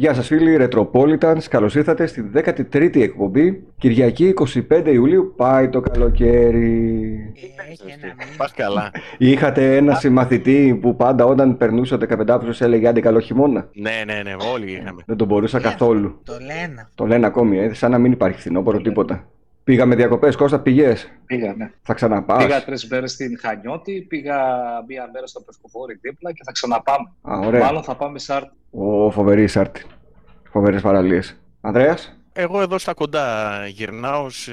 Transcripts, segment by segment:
Γεια σας φίλοι, Retropolitans, καλώς ήρθατε στη 13η εκπομπή. Κυριακή 25 Ιουλίου, πάει το καλοκαίρι. Πας καλά. Είχατε ένα συμμαθητή που πάντα όταν περνούσε ο 15 έλεγε άντε καλό χειμώνα. Ναι, ναι, ναι, όλοι είχαμε. Δεν τον μπορούσα καθόλου. Το λένε. Το λένε ακόμη, ε, σαν να μην υπάρχει φθινόπωρο τίποτα. Πήγαμε διακοπές, Κώστα, πηγές. Πήγα, ναι. Θα ξαναπάς. Πήγα τρεις μέρες στην Χανιώτη, πήγα μία μέρα στο Πευκοφόρι δίπλα και θα ξαναπάμε. Α, ωραία. Μάλλον θα πάμε σε Άρτη. Ο φοβερή Σάρτη. Φοβερές παραλίες. Ανδρέας; Εγώ εδώ στα κοντά γυρνάω σε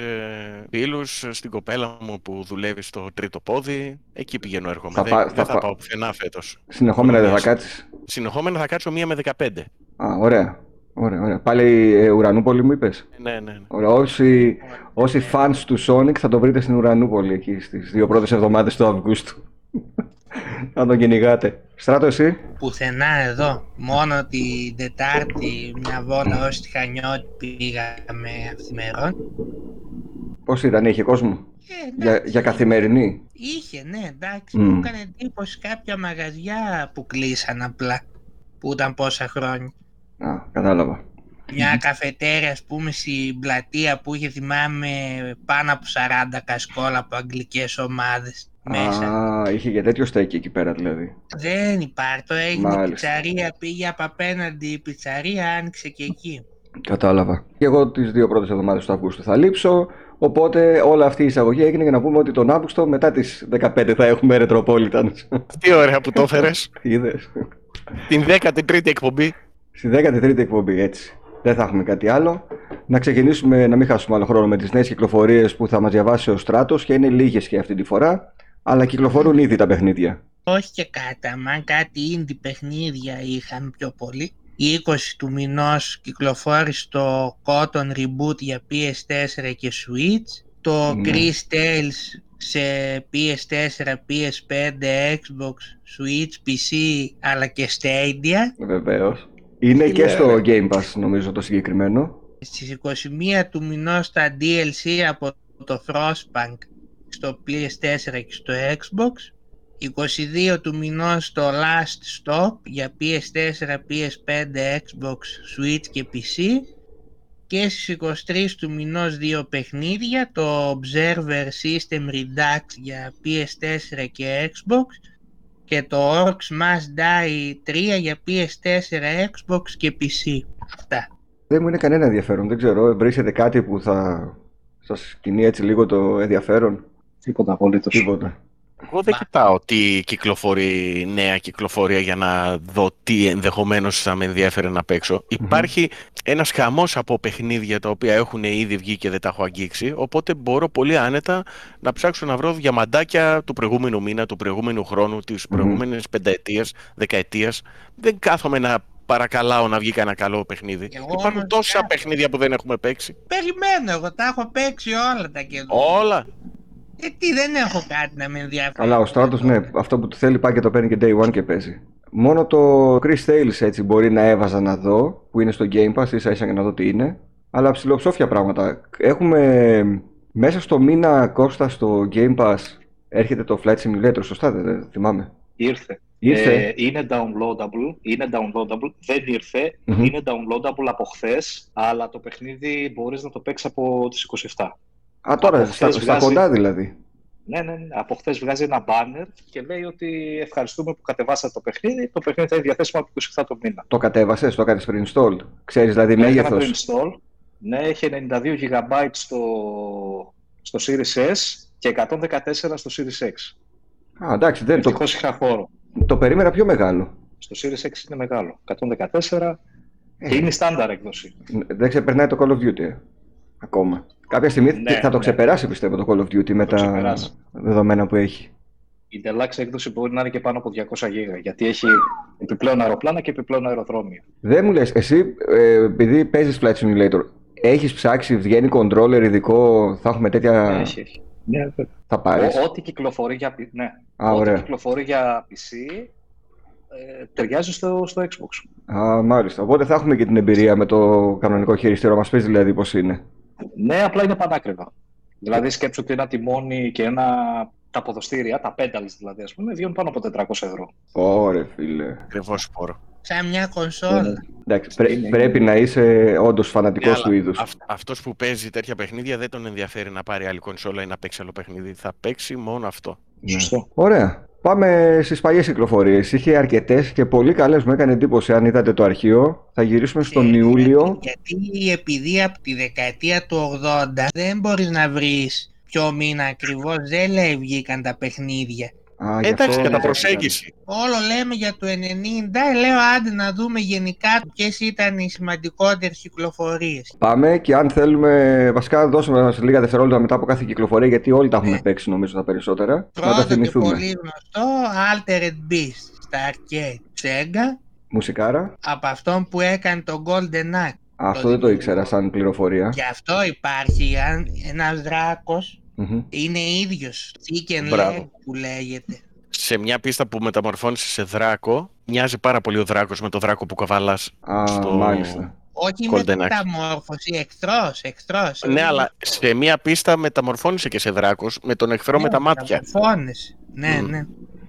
φίλους, στην κοπέλα μου που δουλεύει στο τρίτο πόδι. Εκεί πηγαίνω έρχομαι. Θα δεν πά- δεν θα θα, πά- πάω πουθενά φέτος. Συνεχόμενα δεν θα Yes. κάτσεις; Συνεχόμενα θα κάτσω μία με 15. Α, ωραία. Ωραία, ωραία. Πάλι ε, Ουρανούπολη μου είπες; Ναι, ναι, ναι. Ωραία. Όσοι, όσοι fans του Sonic θα το βρείτε στην Ουρανούπολη εκεί στις δύο πρώτες εβδομάδες του Αυγούστου. Να τον κυνηγάτε. Στράτο εσύ. Πουθενά εδώ. Μόνο την Τετάρτη μια βόλτα ως τη Χανιώτη πήγαμε αυθημερών. Πώς ήταν, είχε κόσμο; Ε, Για, εντάξει, για καθημερινή; Είχε, ναι, εντάξει. Μμ. Μου έκανε εντύπωση κάποια μαγαζιά που κλείσαν απλά. Που ήταν πόσα χρόνια. Α, κατάλαβα. Μια καφετέρια, ας πούμε, στην πλατεία που είχε, θυμάμαι, πάνω από 40 κασκόλα από αγγλικές ομάδες μέσα. Α, είχε και τέτοιο στέκι εκεί πέρα δηλαδή. Δεν υπάρχει. Το έγινε Μάλιστα. πιτσαρία, πήγε από απέναντι η πιτσαρία, άνοιξε και εκεί. Κατάλαβα. Και εγώ τις δύο πρώτες εβδομάδες του Αυγούστου θα λείψω. Οπότε όλη αυτή η εισαγωγή έγινε για να πούμε ότι τον Αύγουστο μετά τις 15 θα έχουμε Retropolitans. Τι ωραία που το έφερες. Είδες. Την 13η εκπομπή. Στη 13η εκπομπή, έτσι. Δεν θα έχουμε κάτι άλλο. Να ξεκινήσουμε, να μην χάσουμε άλλο χρόνο με τις νέες κυκλοφορίες που θα μας διαβάσει ο Στράτος και είναι λίγες και αυτή τη φορά, αλλά κυκλοφορούν ήδη τα παιχνίδια. Όχι και κάτι, αν κάτι indie παιχνίδια είχαν πιο πολύ. Η 20 του μηνός κυκλοφόρησε το Cotton Reboot για PS4 και Switch. Το Ναι. Chris Tales σε PS4, PS5, Xbox, Switch, PC αλλά και Stadia. Βεβαίως. Είναι Τι και λέει, στο ρε. Game Pass νομίζω το συγκεκριμένο. Στις 21 του μηνός τα DLC από το Frostpunk στο PS4 και στο Xbox. 22 του μηνός το Last Stop για PS4, PS5, Xbox, Switch και PC. Και στις 23 του μηνός δύο παιχνίδια, το Observer System Redux για PS4 και Xbox και το Orcs Must Die 3 για PS4, Xbox και PC. Αυτά. Δεν μου είναι κανένα ενδιαφέρον. Δεν ξέρω, βρίσκεται κάτι που θα σας κινεί έτσι λίγο το ενδιαφέρον. Τίποτα απολύτως. Τίποτα. Εγώ δεν Μα- κοιτάω τι κυκλοφορεί νέα κυκλοφορία για να δω τι ενδεχομένως θα με ενδιαφέρει να παίξω. Υπάρχει ένας χαμός από παιχνίδια τα οποία έχουν ήδη βγει και δεν τα έχω αγγίξει, οπότε μπορώ πολύ άνετα να ψάξω να βρω διαμαντάκια του προηγούμενου μήνα, του προηγούμενου χρόνου, της Μμμ. προηγούμενης πενταετίας, δεκαετίας. Δεν κάθομαι να παρακαλάω να βγει κανένα καλό παιχνίδι. Εγώ Υπάρχουν όμως τόσα κάθομαι. παιχνίδια που δεν έχουμε παίξει. Περιμένω, εγώ τα έχω παίξει όλα τα καινούργια. Όλα. Γιατί δεν έχω κάτι να με ενδιαφέρει. Καλά, ο Στράτος, ναι, αυτό που του θέλει πάει και το παίρνει και Day One και παίζει. Μόνο το Chris Tales έτσι μπορεί να έβαζα να δω, που είναι στο Game Pass, ίσα ίσα για να δω τι είναι. Αλλά ψηλοψόφια πράγματα. Έχουμε μέσα στο μήνα Κώστα στο Game Pass έρχεται το Flight Simulator, σωστά δεν, δεν θυμάμαι. Ήρθε. Ήρθε. Ε, είναι downloadable. Είναι downloadable. Δεν ήρθε. Μμμ. Είναι downloadable από χθες, αλλά το παιχνίδι μπορείς να το παίξεις από τις 27. Α, τώρα, από στα, χθες στα βγάζει- κοντά δηλαδή. Ναι, ναι, ναι. Από χθες βγάζει ένα banner και λέει ότι ευχαριστούμε που κατεβάσατε το παιχνίδι. Το παιχνίδι θα είναι διαθέσιμο από 27 το μήνα. Το κατέβασες, το έκανες pre-install. Ξέρεις δηλαδή Ναι, έκανα μέγεθος. το install. Ναι, έχει 92 GB στο, στο Series S και 114 στο Series X. Α, εντάξει, δεν, το, Ευτυχώς είχα χώρο. το περίμενα πιο μεγάλο. Στο Series X είναι μεγάλο. 114 Ε. και είναι η στάνταρ έκδοση. Δεν ξεπερνάει το Call of Duty. ε, Ακόμα. Κάποια στιγμή Ναι, θα το ναι. ξεπεράσει πιστεύω το Call of Duty με το τα ξεπεράσει. δεδομένα που έχει. Η Deluxe έκδοση μπορεί να είναι και πάνω από 200 GB γιατί έχει επιπλέον αεροπλάνα και επιπλέον αεροδρόμια. Δεν μου λες, εσύ ε, επειδή παίζεις Flight Simulator, έχεις ψάξει, βγαίνει controller ειδικό, θα έχουμε τέτοια... Ναι, έχει, έχει. Ναι, βέβαια. Θα πάρεις. Ο- Ό,τι κυκλοφορεί για, πι- ναι. Α, ό,τι ωραία. κυκλοφορεί για PC ε, ταιριάζει στο, στο Xbox. Α, μάλιστα. Οπότε θα έχουμε και την εμπειρία με το κανονικό χειριστήριο. Μας πεις δηλαδή πώς είναι. Ναι, απλά είναι πανάκριβα. Δηλαδή σκέψου ότι ένα τιμόνι και ένα τα ποδοστήρια, τα pedals δηλαδή, ας πούμε, βγαίνουν πάνω από 400 ευρώ. Ωρε φίλε. Ακριβώς σπόρο. Σαν μια κονσόλα. Εντάξει, πρέ- Είναι- πρέπει να είσαι όντως φανατικός Ναι, του αλλά είδους. αυ- αυτός που παίζει τέτοια παιχνίδια δεν τον ενδιαφέρει να πάρει άλλη κονσόλα ή να παίξει άλλο παιχνίδι. Θα παίξει μόνο αυτό. Σωστό. Ωραία. Πάμε στις παλιές κυκλοφορίες. Είχε αρκετές και πολύ καλές. Μου έκανε εντύπωση αν είδατε το αρχείο. Θα γυρίσουμε στον Και Ιούλιο. Γιατί επειδή από τη δεκαετία του 80 δεν μπορείς να βρεις ποιο μήνα ακριβώς, δεν λέει βγήκαν τα παιχνίδια. Α, γι' Εντάξει, αυτό- κατά προσέγγιση. Όλο λέμε για το 90, ε, λέω άντε να δούμε γενικά ποιες ήταν οι σημαντικότερες κυκλοφορίες. Πάμε και αν θέλουμε, βασικά δώσουμε μας λίγα δευτερόλεπτα μετά από κάθε κυκλοφορία, γιατί όλοι τα έχουμε Ναι. παίξει νομίζω τα περισσότερα. Να τα Πρώτο και θυμηθούμε. πολύ γνωστό, Altered Beast στα arcade Sega, Μουσικάρα. από αυτόν που έκανε το Golden Axe. Αυτό δεν το ήξερα σαν πληροφορία. Και αυτό υπάρχει, αν ένας δράκος Μμμ. είναι ίδιος, chicken Μπράβο. leg που λέγεται. Σε μια πίστα που μεταμορφώνεσαι σε δράκο, μοιάζει πάρα πολύ ο δράκος με το δράκο που καβαλάς. Α, στο- μάλιστα. Όχι Golden με Axe. μεταμόρφωση, εχθρός, εχθρός. Ναι, αλλά σε μια πίστα μεταμορφώνεσαι και σε δράκος με τον εχθρό με τα μάτια. Μεταμορφώνεσαι. Ναι, Μμ. ναι.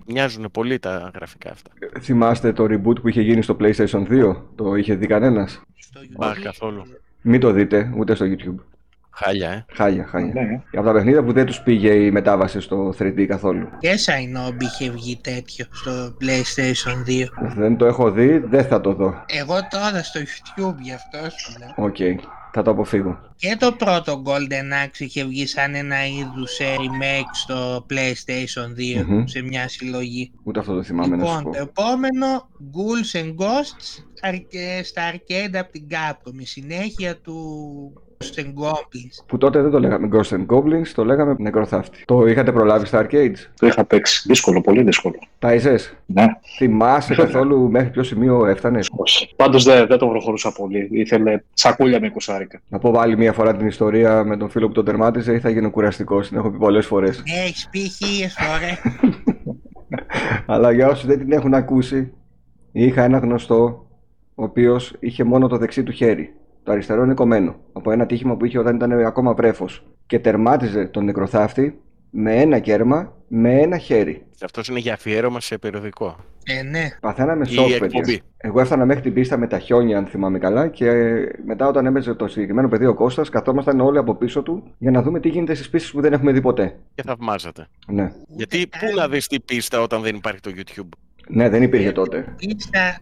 Μοιάζουν πολύ τα γραφικά αυτά. Θυμάστε το reboot που είχε γίνει στο PlayStation 2. Το είχε δει κανένας; Στο Μπα, YouTube. καθόλου. Μην το δείτε, ούτε στο YouTube. Χάλια, ε. Χάλια, χάλια. Ναι. Από τα παιχνίδια που δεν τους πήγε η μετάβαση στο 3D καθόλου. Και Σαϊνόμπι είχε βγει τέτοιο στο PlayStation 2. Δεν το έχω δει, δεν θα το δω. Εγώ τώρα στο YouTube γι' αυτό σου λέω. Οκ, θα το αποφύγω. Και το πρώτο Golden Axe είχε βγει σαν ένα είδους ε, remake στο PlayStation 2 Μμμ. σε μια συλλογή. Ούτε αυτό το θυμάμαι να σου Λοιπόν, πω. το επόμενο Ghouls and Ghosts αρκε- στα arcade από την Capcom. Η συνέχεια του Ghosts and Goblins. Που τότε δεν το λέγαμε Ghost and Goblins, το λέγαμε νεκροθάφτη. Το είχατε προλάβει στα arcades; Το είχα παίξει. Δύσκολο, πολύ δύσκολο. Τα Ιζές. Ναι. Θυμάσαι καθόλου μέχρι ποιο σημείο έφτανε; Όχι. Πάντως δεν, δεν το προχωρούσα πολύ. Ήθελε σακούλια με εικοσάρικα. Να πω άλλη μία φορά την ιστορία με τον φίλο που τον τερμάτιζε ή θα γίνω κουραστικός. Την έχω πει πολλές φορές. Έχεις πει χίλιες φορές. Αλλά για όσους δεν την έχουν ακούσει, είχα ένα γνωστό ο οποίος είχε μόνο το δεξί του χέρι. Το αριστερό είναι κομμένο από ένα τύχημα που είχε όταν ήταν ακόμα βρέφο. Και τερμάτιζε τον νεκροθάφτη με ένα κέρμα με ένα χέρι. Αυτός είναι για αφιέρωμα σε περιοδικό. ε, ναι. Παθαίναμε Η σοκ, παιδιά. εκπομπή. Εγώ έφτανα μέχρι την πίστα με τα χιόνια, αν θυμάμαι καλά, και μετά όταν έπαιζε το συγκεκριμένο παιδί ο Κώστας, καθόμασταν όλοι από πίσω του για να δούμε τι γίνεται στις πίστες που δεν έχουμε δει ποτέ. Και θαυμάζατε. Ναι, Γιατί πού να δεις την πίστα όταν δεν υπάρχει το YouTube; ναι δεν υπήρχε τότε. Ήρθα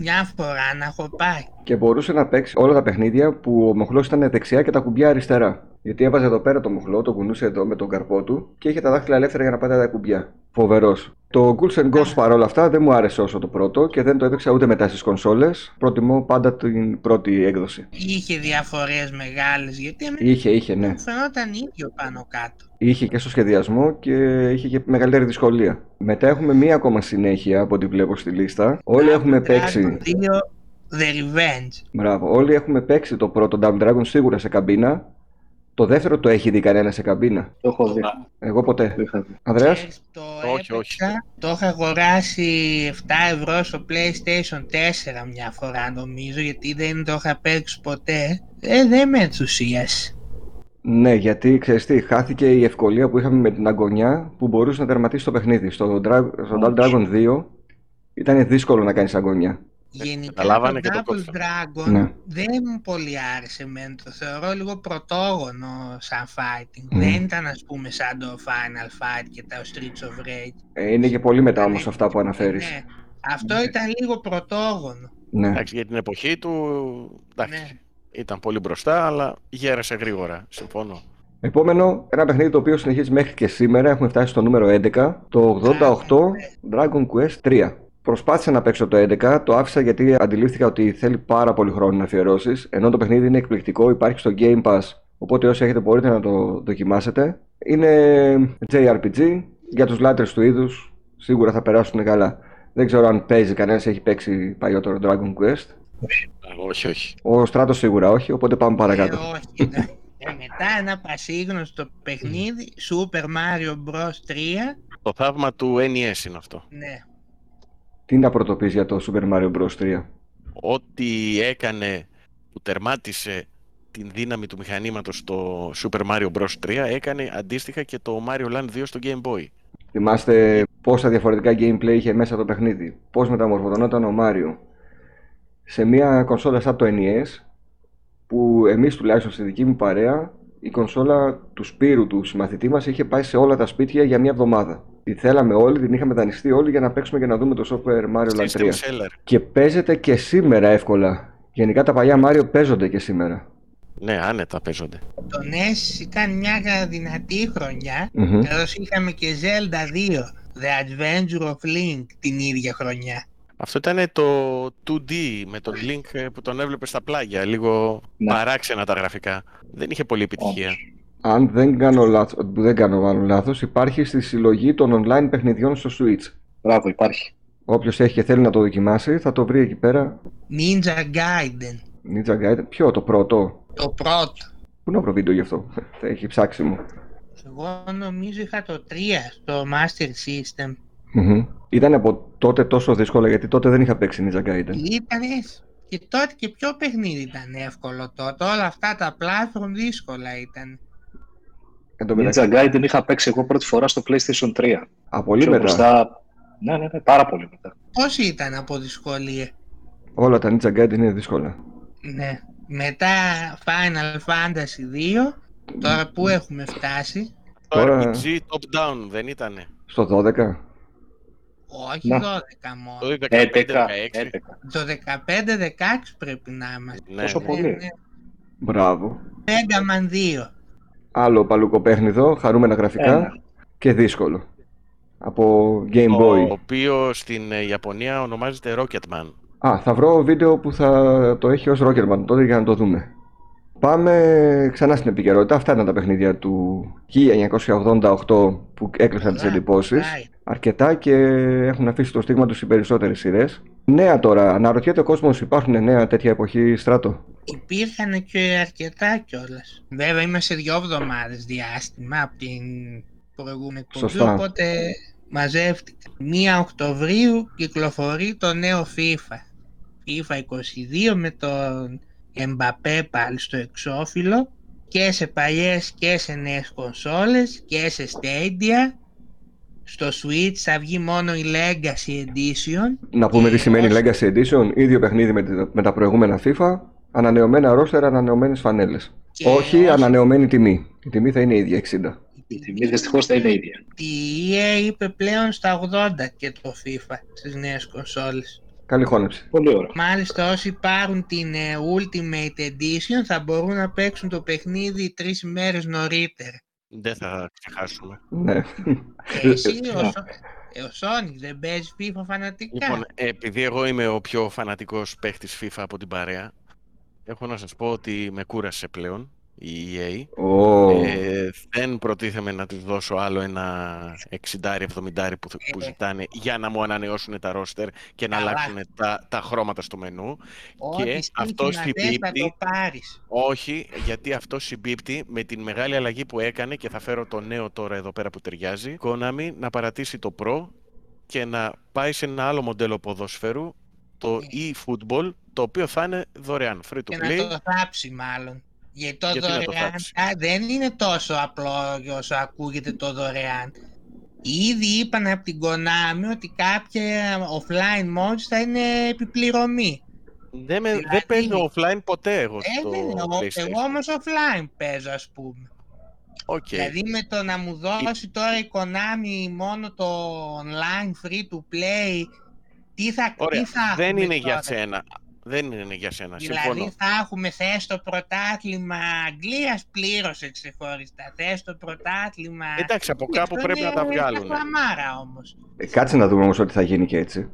μια φορά να έχω πάει. Και μπορούσε να παίξει όλα τα παιχνίδια που ο μοχλός ήταν δεξιά και τα κουμπιά αριστερά. Γιατί έβαζε εδώ πέρα το μοχλό, το κουνούσε εδώ με τον καρπό του και είχε τα δάχτυλα ελεύθερα για να πατάει τα κουμπιά. Φοβερός. Το Ghouls and Ghosts παρόλα αυτά δεν μου άρεσε όσο το πρώτο και δεν το έπαιξα ούτε μετά στις κονσόλες. Προτιμώ πάντα την πρώτη έκδοση. Είχε διαφορές μεγάλες γιατί εμένα Είχε, είχε, ναι. μου φαινόταν ίδιο πάνω κάτω. Είχε και στο σχεδιασμό και είχε και μεγαλύτερη δυσκολία. Μετά έχουμε μία ακόμα συνέχεια από ό,τι βλέπω στη λίστα. Όλοι έχουμε παίξει. Dragon 2 The Revenge. Μπράβο. Όλοι έχουμε παίξει το πρώτο Double Dragon σίγουρα σε καμπίνα. Το δεύτερο το έχει δει κανένα σε καμπίνα; Το έχω δει. Εγώ ποτέ. Το είχα δει. Ανδρέας; Ξέρεις, Το Όχι, όχι. έπαιξα, το είχα αγοράσει 7 ευρώ στο PlayStation 4 μια φορά νομίζω γιατί δεν το είχα παίξει ποτέ. Ε, δεν με ενθουσίασε. Ναι, γιατί ξέρεις τι, χάθηκε η ευκολία που είχαμε με την αγωνιά που μπορούσε να τερματίσει το παιχνίδι. Στο, Dra- στο Double Dragon 2 ήταν δύσκολο να κάνεις αγωνιά. Γενικά καταλάβανε το και το Double κόψανε. Dragon Ναι. δεν μου πολύ άρεσε μεν. Το θεωρώ λίγο πρωτόγωνο σαν fighting. Μμ. Δεν ήταν ας πούμε σαν το Final Fight και τα Streets of Rage. Ε, είναι και πολύ μετά όμως αυτά που αναφέρεις. Ναι. Αυτό ήταν λίγο πρωτόγωνο. Ναι. Εντάξει, για την εποχή του. Εντάξει, Ναι. ήταν πολύ μπροστά, αλλά γέρασε γρήγορα. Συμφωνώ. Επόμενο, ένα παιχνίδι το οποίο συνεχίζει μέχρι και σήμερα. Έχουμε φτάσει στο νούμερο 11, το 88 Dragon Quest 3. Προσπάθησα να παίξω το 11, το άφησα γιατί αντιλήφθηκα ότι θέλει πάρα πολύ χρόνο να αφιερώσει. Ενώ το παιχνίδι είναι εκπληκτικό, υπάρχει στο Game Pass. Οπότε όσοι έχετε μπορείτε να το δοκιμάσετε. Είναι JRPG, για τους λάτρες του είδους σίγουρα θα περάσουν καλά. Δεν ξέρω αν παίζει κανένας έχει παίξει παλιότερο Dragon Quest. Α, Όχι, όχι. Ο Στράτος σίγουρα όχι, οπότε πάμε παρακάτω. Ε, όχι. ναι. Ε, μετά ένα πασίγνωστο παιχνίδι, Super Mario Bros. 3. Το θαύμα του NES είναι αυτό. Ναι. Τι να πρωτοποιείς για το Super Mario Bros. 3. Ό,τι έκανε που τερμάτισε την δύναμη του μηχανήματος στο Super Mario Bros. 3 έκανε αντίστοιχα και το Mario Land 2 στο Game Boy. Θυμάστε πόσα διαφορετικά gameplay είχε μέσα το παιχνίδι. Πώς μεταμορφωνόταν ο Μάριο. σε μια κονσόλα σαν το NES που εμείς τουλάχιστον στη δική μου παρέα η κονσόλα του Σπύρου του συμμαθητή μας είχε πάει σε όλα τα σπίτια για μια εβδομάδα. Τη θέλαμε όλοι, την είχαμε δανειστεί όλοι για να παίξουμε και να δούμε το Super Mario Land 3. System seller. Και παίζεται και σήμερα εύκολα. Γενικά τα παλιά Mario παίζονται και σήμερα. Ναι, άνετα παίζονται. Το NES ήταν μια δυνατή χρονιά, Μμμ. καθώς είχαμε και Zelda 2, The Adventure of Link την ίδια χρονιά. Αυτό ήταν το 2D με τον Link ε, που τον έβλεπες στα πλάγια. Λίγο Ναι. παράξενα τα γραφικά. Δεν είχε πολύ επιτυχία. Αν δεν κάνω λάθος, δεν κάνω μάλλον λάθος, υπάρχει στη συλλογή των online παιχνιδιών στο Switch. Μπράβο, υπάρχει. Όποιος έχει και θέλει να το δοκιμάσει θα το βρει εκεί πέρα. Ninja Gaiden, Ninja Gaiden. Ποιο, το πρώτο; το πρώτο. Πού να βρω βίντεο γι' αυτό; Θα έχει ψάξιμο. Εγώ νομίζω είχα το 3 στο Master System. Μμμ. Ήταν από τότε τόσο δύσκολο γιατί τότε δεν είχα παίξει Ninja Gaiden. Ήταν και τότε και ποιο παιχνίδι ήταν εύκολο τότε. Όλα αυτά τα platform δύσκολα ήταν. Εν τω μεταξύ, Ninja Gaiden είχα παίξει εγώ πρώτη φορά στο PlayStation 3. από πολύ Πιο μετά. μπροστά- Ναι, ναι, ναι, πάρα πολύ μετά. Πώς ήταν από δυσκολία. Όλα τα Ninja Gaiden είναι δύσκολα. Ναι. Μετά Final Fantasy 2. Τώρα που έχουμε φτάσει; Το Τώρα- RPG top-down δεν ήτανε. Στο 12. Όχι Να. 12 Το μόνο. 11, 15-16. 11. Το 15-16 πρέπει να είμαστε. Ναι, Τόσο ναι. πολύ. Ναι, ναι. Μπράβο. Mega Man 2. Άλλο παλουκοπέχνιδο, χαρούμενα γραφικά Ένα. και δύσκολο. Από Game Το Boy. οποίος στην ε, Ιαπωνία ονομάζεται Rocketman. Α, θα βρω βίντεο που θα το έχει ως Rockerman τότε για να το δούμε. Πάμε ξανά στην επικαιρότητα. Αυτά ήταν τα παιχνίδια του 1988 που έκλεισαν τις Πολλά, εντυπώσεις. πολλά. Αρκετά και έχουν αφήσει το στίγμα τους οι περισσότερες σειρές. Νέα τώρα. Αναρωτιέται ο κόσμος υπάρχουν νέα τέτοια εποχή στράτο; Υπήρχαν και αρκετά κιόλας. Βέβαια είμαστε δύο εβδομάδες διάστημα από την προηγούμενη εκπομπή, Σωστά. οπότε μαζεύτηκα. 1 Οκτωβρίου κυκλοφορεί το νέο FIFA. FIFA 22 με τον Mbappé πάλι στο εξώφυλλο και σε παλιές και σε νέες κονσόλες και σε Stadia. Στο Switch θα βγει μόνο η Legacy Edition. Να πούμε τι Ε, σημαίνει όχι. Legacy Edition. ίδιο παιχνίδι με, τη- με τα προηγούμενα FIFA. Ανανεωμένα ρόστερ, ανανεωμένες φανέλες. Και Όχι όχι- ανανεωμένη τιμή. Η τιμή θα είναι η ίδια 60. Η τιμή δυστυχώς θα είναι ίδια. Η EA είπε πλέον στα 80 και το FIFA στις νέες κονσόλες. Καλή χώνεψη. Πολύ ωραία. Μάλιστα όσοι πάρουν την ε, Ultimate Edition θα μπορούν να παίξουν το παιχνίδι τρεις ημέρες νωρίτερα. Δεν θα ξεχάσουμε. Ναι. Και εσύ ο, ναι. Σο- ε, ο Sonic δεν παίζεις FIFA φανατικά; Λοιπόν, επειδή εγώ είμαι ο πιο φανατικός παίχτης FIFA από την παρέα, έχω να σας πω ότι με κούρασε πλέον η EA. Ω, Ε, δεν προτίθεμαι να τους δώσω άλλο ένα 60-70 που, που Ε. ζητάνε για να μου ανανεώσουν τα ρόστερ και να Καλά. αλλάξουν τα, τα χρώματα στο μενού. Ό,τι και στοίχημα αυτός θες συμπίπτει. θα το πάρεις. Όχι, γιατί αυτό συμπίπτει με την μεγάλη αλλαγή που έκανε και θα φέρω το νέο τώρα εδώ πέρα που ταιριάζει. Konami να παρατήσει το Pro και να πάει σε ένα άλλο μοντέλο ποδόσφαιρου, το Ναι. e-football, το οποίο θα είναι δωρεάν, free Και to να play. το θάψει μάλλον. Γιατί το Γιατί να το δωρεάν θάψει; α, δεν είναι τόσο απλό όσο ακούγεται το δωρεάν. Ήδη είπαν από την Konami ότι κάποια offline modes θα είναι επί πληρωμή. Δεν, με, δεν Δηλαδή- παίζω offline ποτέ εγώ Ε, στο δεν είναι. Εγώ- PlayStation. Εγώ όμως offline παίζω ας πούμε. Οκ. Δηλαδή με το να μου δώσει τώρα η Konami μόνο το online free to play, τι θα, Ωραία, τι θα δεν έχουμε είναι για τώρα; σένα. Δεν είναι για σένα, Δηλαδή συμφωνώ. θα έχουμε θες το πρωτάθλημα Αγγλίας πλήρωσε ξεχωριστά. Θες το πρωτάθλημα... Εντάξει, από Ναι, κάπου αυτό πρέπει να τα είναι βγάλουν. χλαμάρα όμως. ε, κάτσε να δούμε όμως ότι θα γίνει και έτσι.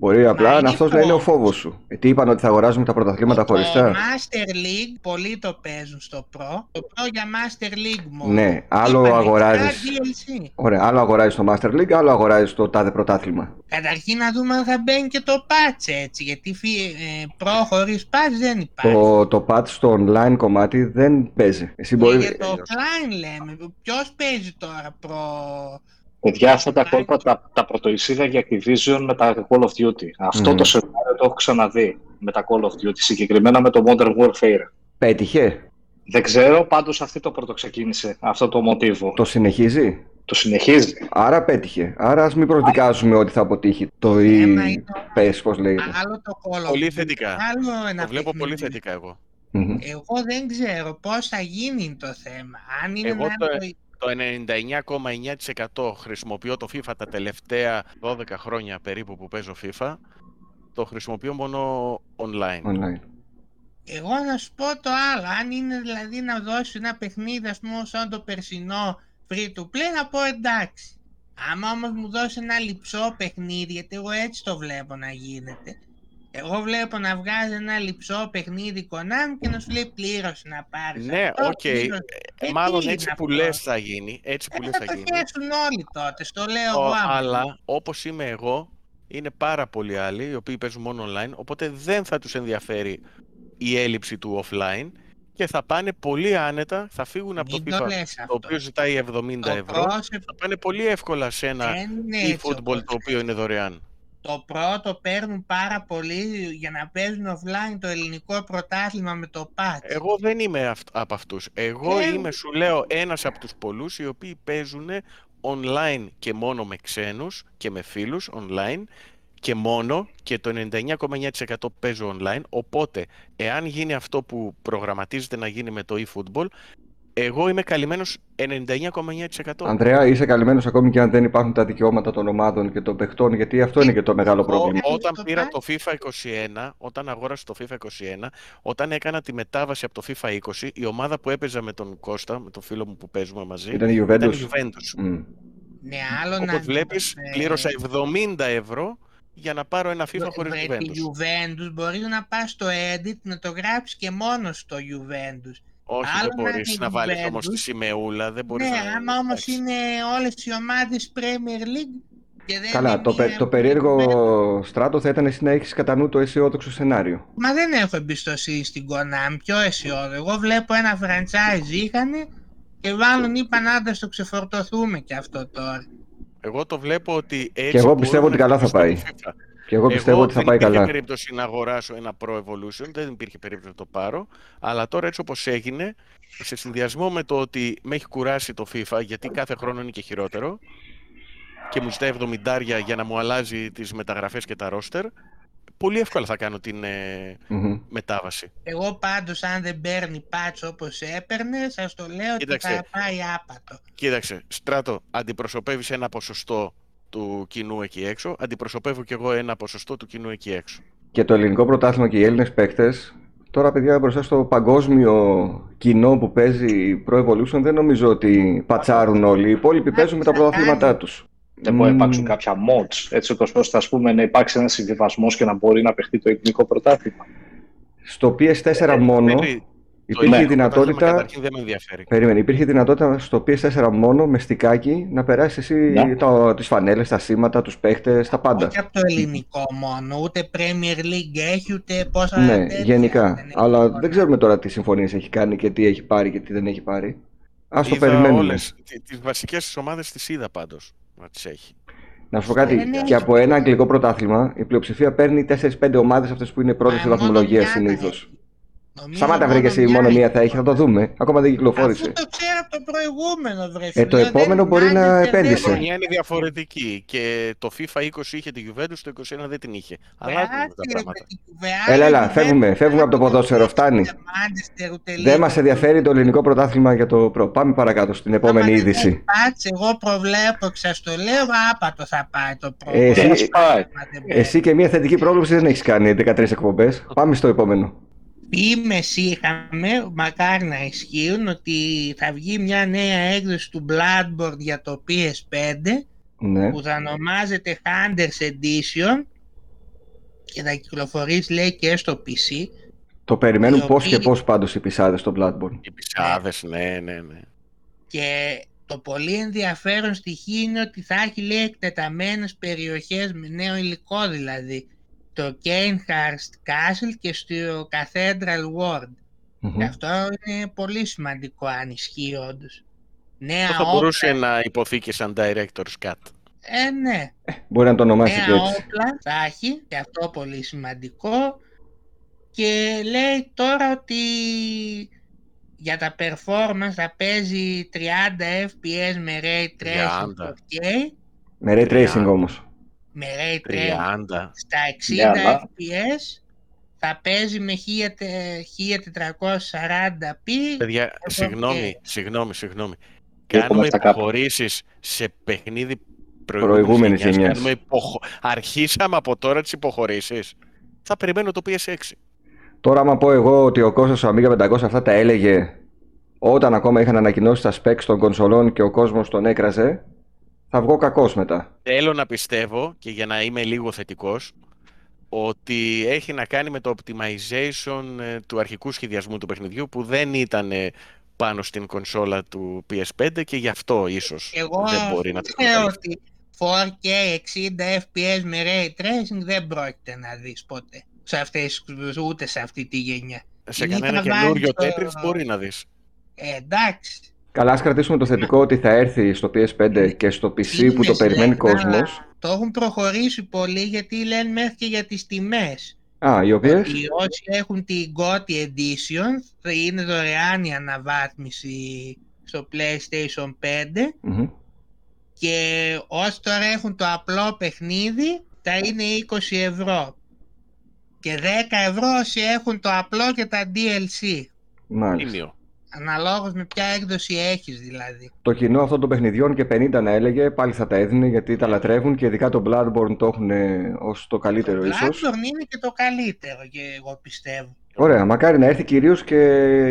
Μπορεί απλά είναι να αυτός να είναι ο φόβος. φόβος σου. Ε, τι είπαν ότι θα αγοράζουμε τα πρωταθλήματα Το χωριστά; Master League πολλοί το παίζουν στο Pro. Το Pro για Master League μόνο. Ναι, άλλο Είπανε, αγοράζεις. «Α, DLC». Ωραία, άλλο αγοράζεις το Master League, άλλο αγοράζεις το τάδε πρωτάθλημα. Καταρχήν να δούμε αν θα μπαίνει και το patch έτσι. Γιατί φι- ε, Pro χωρίς patch δεν υπάρχει. Το, το patch στο online κομμάτι δεν παίζει. Εσύ Και μπορεί... για το offline λέμε. Ποιος παίζει τώρα Pro... Παιδιά, αυτά τα κόλπα τα, τα πρωτοεισίδα για Activision με τα Call of Duty. Αυτό Μμμ. το σενάριο το έχω ξαναδεί με τα Call of Duty, συγκεκριμένα με το Modern Warfare. Πέτυχε. Δεν ξέρω, πάντως αυτή το πρώτο ξεκίνησε, αυτό το μοτίβο. Το συνεχίζει; Το συνεχίζει. Άρα πέτυχε. Άρα ας μην προδικάζουμε ότι θα αποτύχει το θέμα e είναι PES, πώς λέγεται. Άλλο το Call of Πολύ Duty, θετικά. Άλλο ένα Το βλέπω πολύ παιχνίδι. θετικά εγώ. Μμμ. Εγώ δεν ξέρω πώς θα γίνει το θέμα. Αν είναι Εγώ να το- το... Το 99,9% χρησιμοποιώ το FIFA τα τελευταία 12 χρόνια περίπου που παίζω FIFA. Το χρησιμοποιώ μόνο online. Online. Εγώ να σου πω το άλλο. Αν είναι δηλαδή να δώσει ένα παιχνίδι, ας πούμε, σαν το περσινό free to play, να πω εντάξει. Άμα όμως μου δώσει ένα λειψό παιχνίδι, γιατί εγώ έτσι το βλέπω να γίνεται. Εγώ βλέπω να βγάζει ένα λειψό παιχνίδι Konami και να σου λέει πλήρωσε να πάρεις Ναι, αυτό, οκ. πλήρωσε. Ε, Ε, Μάλλον τι έτσι είναι που αυτό; λες θα γίνει. Έτσι που Ε, λες θα θα το γίνει. χέσουν όλοι τότε, στο λέω Ο- εγώ. άμα. αλλά όπως είμαι εγώ, είναι πάρα πολλοί άλλοι οι οποίοι παίζουν μόνο online, οπότε δεν θα τους ενδιαφέρει η έλλειψη του offline και θα πάνε πολύ άνετα, θα φύγουν από το Μην το FIFA λες το αυτό. οποίο ζητάει 70 Το ευρώ, πρόσωπο θα πάνε πολύ εύκολα σε ένα δεν είναι έτσι e-football όπως το οποίο είναι δωρεάν. Το πρώτο παίρνουν πάρα πολύ για να παίζουν offline το ελληνικό πρωτάθλημα με το patch. Εγώ δεν είμαι αυτ- από αυτούς. Εγώ Ε, είμαι, σου λέω, ένας από τους πολλούς οι οποίοι παίζουν online και μόνο με ξένους και με φίλους online και μόνο και το 99,9% παίζω online. Οπότε, εάν γίνει αυτό που προγραμματίζεται να γίνει με το e-football, εγώ είμαι καλυμμένος 99,9%. Ανδρέα, είσαι καλυμμένος ακόμη και αν δεν υπάρχουν τα δικαιώματα των ομάδων και των παιχτών, γιατί αυτό είναι και το μεγάλο Εγώ, πρόβλημα. όταν Το πήρα πάει. το FIFA 21, όταν αγόρασα το FIFA 21, όταν έκανα τη μετάβαση από το FIFA 20, η ομάδα που έπαιζα με τον Κώστα, με τον φίλο μου που παίζουμε μαζί, Ήταν η ήταν Juventus. η Juventus. Μμ. Ναι, άλλο να Όπως βλέπεις, ε, πλήρωσα 70 ευρώ για να πάρω ένα FIFA χωρίς με τη Juventus. Juventus μπορείς να πας στο edit να το γράψεις και μόνος στο Juventus. Όχι, άλλο δεν να μπορείς είναι να βάλεις Juventus. όμως τη σημεούλα, δεν μπορείς Ναι, να... άμα όμως εντάξει. είναι όλες οι ομάδες Premier League και δεν Καλά, είναι το, μία πε- το που περίεργο είναι- στράτο θα ήταν εσύ να έχεις κατά νου το αισιόδοξο σενάριο. Μα δεν έχω εμπιστοσύνη στην Konami, πιο αισιόδοξο. Εγώ βλέπω ένα franchise είχανε και μάλλον είπαν άντε το ξεφορτωθούμε και αυτό τώρα. Εγώ το βλέπω ότι έτσι εγώ μπορούν πιστεύω να ότι καλά θα χτυπήσουν πάει. Το FIFA. Και εγώ πιστεύω ότι θα πάει δεν καλά. υπήρχε περίπτωση να αγοράσω ένα Pro Evolution, δεν υπήρχε περίπτωση να το πάρω. Αλλά τώρα έτσι όπως έγινε, σε συνδυασμό με το ότι με έχει κουράσει το FIFA, γιατί κάθε χρόνο είναι και χειρότερο, και μου ζητάει 70 για να μου αλλάζει τις μεταγραφές και τα roster, πολύ εύκολα θα κάνω την ε, Μμμ. μετάβαση. Εγώ πάντως αν δεν παίρνει patch όπως έπαιρνε, σας το λέω ότι Κοίταξε. θα πάει άπατο. Κοίταξε, Στράτο, αντιπροσωπεύεις ένα ποσοστό του κοινού εκεί έξω, αντιπροσωπεύω κι εγώ ένα ποσοστό του κοινού εκεί έξω. Και το ελληνικό πρωτάθλημα και οι Έλληνες παίκτες, τώρα παιδιά μπροστά στο παγκόσμιο κοινό που παίζει Pro Evolution, δεν νομίζω ότι πατσάρουν όλοι. Οι υπόλοιποι παίζουν με τα πρωταθλήματά τους. Δεν μπορεί να Μμμ. υπάρξουν κάποια mods, έτσι ώστε ας πούμε, να υπάρξει ένας συμβιβασμός και να μπορεί να παιχτεί το ελληνικό πρωτάθλημα. Στο PS4 μόνο Περί- το υπήρχε η ελληνικό πρωτάθλημα δυνατότητα Καταρχήν δεν με ενδιαφέρει. Περίμενε, υπήρχε δυνατότητα στο PS4 μόνο με στικάκι να περάσει εσύ Ναι. το, τις φανέλες, τα σήματα, τους παίχτες, τα πάντα. Όχι από το ελληνικό μόνο, ούτε Premier League έχει, ούτε πόσα Ναι, τέτοια γενικά. δεν έχει Αλλά τίποτα. δεν ξέρουμε τώρα τι συμφωνίες έχει κάνει και τι έχει πάρει και τι δεν έχει πάρει. Ας το Είδα περιμένουμε. όλες, τι- τις βασικές τις ομάδες τις είδα πάντως να τις έχει. Να σου πω κάτι, Δεν έχει και από ένα αγγλικό πρωτάθλημα η πλειοψηφία παίρνει 4-5 ομάδες αυτές που είναι πρώτες Μα στη μόνο βαθμολογία μια θα συνήθως. έχει. Νομίζω Σταμάτα βρήκε εσύ, μόνο μία θα έχεις, θα το δούμε. Ακόμα δεν κυκλοφόρησε. Αφού το ξέρω από το προηγούμενο, βρε Ε, το φίλε, επόμενο δεν μπορεί να μάνεται, δεν επένδυσε. Η Σε. χρονιά είναι διαφορετική και το FIFA 20 είχε τη Juventus, το 21 δεν την είχε. Αλλάζουν τα Άσε, πράγματα. ρε, Έλα, έλα, Juventus, φεύγουμε, φεύγουμε από το δεν ποδόσφαιρο, φτάνει. ούτε Manchester, ούτε Δεν μας Liverpool. ενδιαφέρει το ελληνικό πρωτάθλημα για το προ. Πάμε παρακάτω στην επόμενη Άμα δεν είδηση. έχει πάτς, εγώ προβλέπω, σας το λέω, άπατο θα πάει το πρώτο. Ε, εσύ- Δεν μας πάει; Εσύ και μια θετική πρόβλεψη δεν έχεις κάνει 13 εκπομπές. Πάμε στο επόμενο. Φήμες είχαμε, μακάρι να ισχύουν, ότι θα βγει μια νέα έκδοση του Bloodborne για το PS5 Ναι. που θα ονομάζεται Hunters Edition και θα κυκλοφορήσει λέει και στο PC. Το περιμένουν Οι πώς και οποίοι- πώς πάντως οι πισάδες στο Bloodborne. Οι πισάδες, ναι, ναι, ναι. Και το πολύ ενδιαφέρον στοιχείο είναι ότι θα έχει λέει εκτεταμένες περιοχές με νέο υλικό δηλαδή. Το Cainhurst Castle και στο Cathedral Ward. Μμμ. Και αυτό είναι πολύ σημαντικό αν ισχύει όντως. Νέα Αυτό θα όπλα, μπορούσε να υποθεί και σαν director's cut. ε, ναι. Μπορεί να το ονομάσει και νέα έτσι. όπλα θα έχει και αυτό πολύ σημαντικό και λέει τώρα ότι για τα performance θα παίζει 30 fps με ray tracing 30. 4K, Με ray tracing 30. όμως. Με ray tracing 30. στα 60 Ναι, αλλά- fps θα παίζει με 1440p Παιδιά, και- συγγνώμη, συγγνώμη, συγγνώμη. Και Κάνουμε έχουμε τα κάπου. υποχωρήσεις σε παιχνίδι Προηγούμενης προηγούμενης γενιάς. γενιάς. Κάνουμε υποχω... Αρχίσαμε από τώρα τις υποχωρήσεις. Θα περιμένω το PS6. Τώρα, άμα πω εγώ ότι ο κόσμος στο Amiga 500 αυτά τα έλεγε όταν ακόμα είχαν ανακοινώσει τα specs των κονσολών και ο κόσμος τον έκραζε, θα βγω κακός μετά. Θέλω να πιστεύω και για να είμαι λίγο θετικός ότι έχει να κάνει με το optimization ε, του αρχικού σχεδιασμού του παιχνιδιού που δεν ήταν ε, πάνω στην κονσόλα του PS5 και γι' αυτό ίσως Εγώ δεν μπορεί να το ξέρω εκμεταλλευτεί. ότι 4K 60 fps με ray tracing δεν πρόκειται να δεις ποτέ σε αυτές, ούτε σε αυτή τη γενιά. Σε Ή κανένα θα βάλεις καινούριο το- Tetris μπορεί να δεις. Ε, εντάξει. Καλά, ας κρατήσουμε το θετικό ότι θα έρθει στο PS5 και στο PC που το Φήμες περιμένει λένε, κόσμος. αλλά Το έχουν προχωρήσει πολύ γιατί λένε μέχρι και για τις τιμές. Α, οι οποίες... Ότι όσοι έχουν την GOTY Edition θα είναι δωρεάν η αναβάθμιση στο PlayStation 5 Μμμ. και όσοι τώρα έχουν το απλό παιχνίδι θα είναι 20 ευρώ και 10 ευρώ όσοι έχουν το απλό και τα DLC Μάλιστα. Τίμιο. αναλόγως με ποια έκδοση έχεις δηλαδή Το κοινό αυτών των παιχνιδιών και 50 να έλεγε, πάλι θα τα έδινε γιατί τα λατρεύουν και ειδικά το Bloodborne το έχουν ως το καλύτερο το ίσως. Bloodborne είναι και το καλύτερο και εγώ πιστεύω Ωραία, μακάρι να έρθει κυρίως και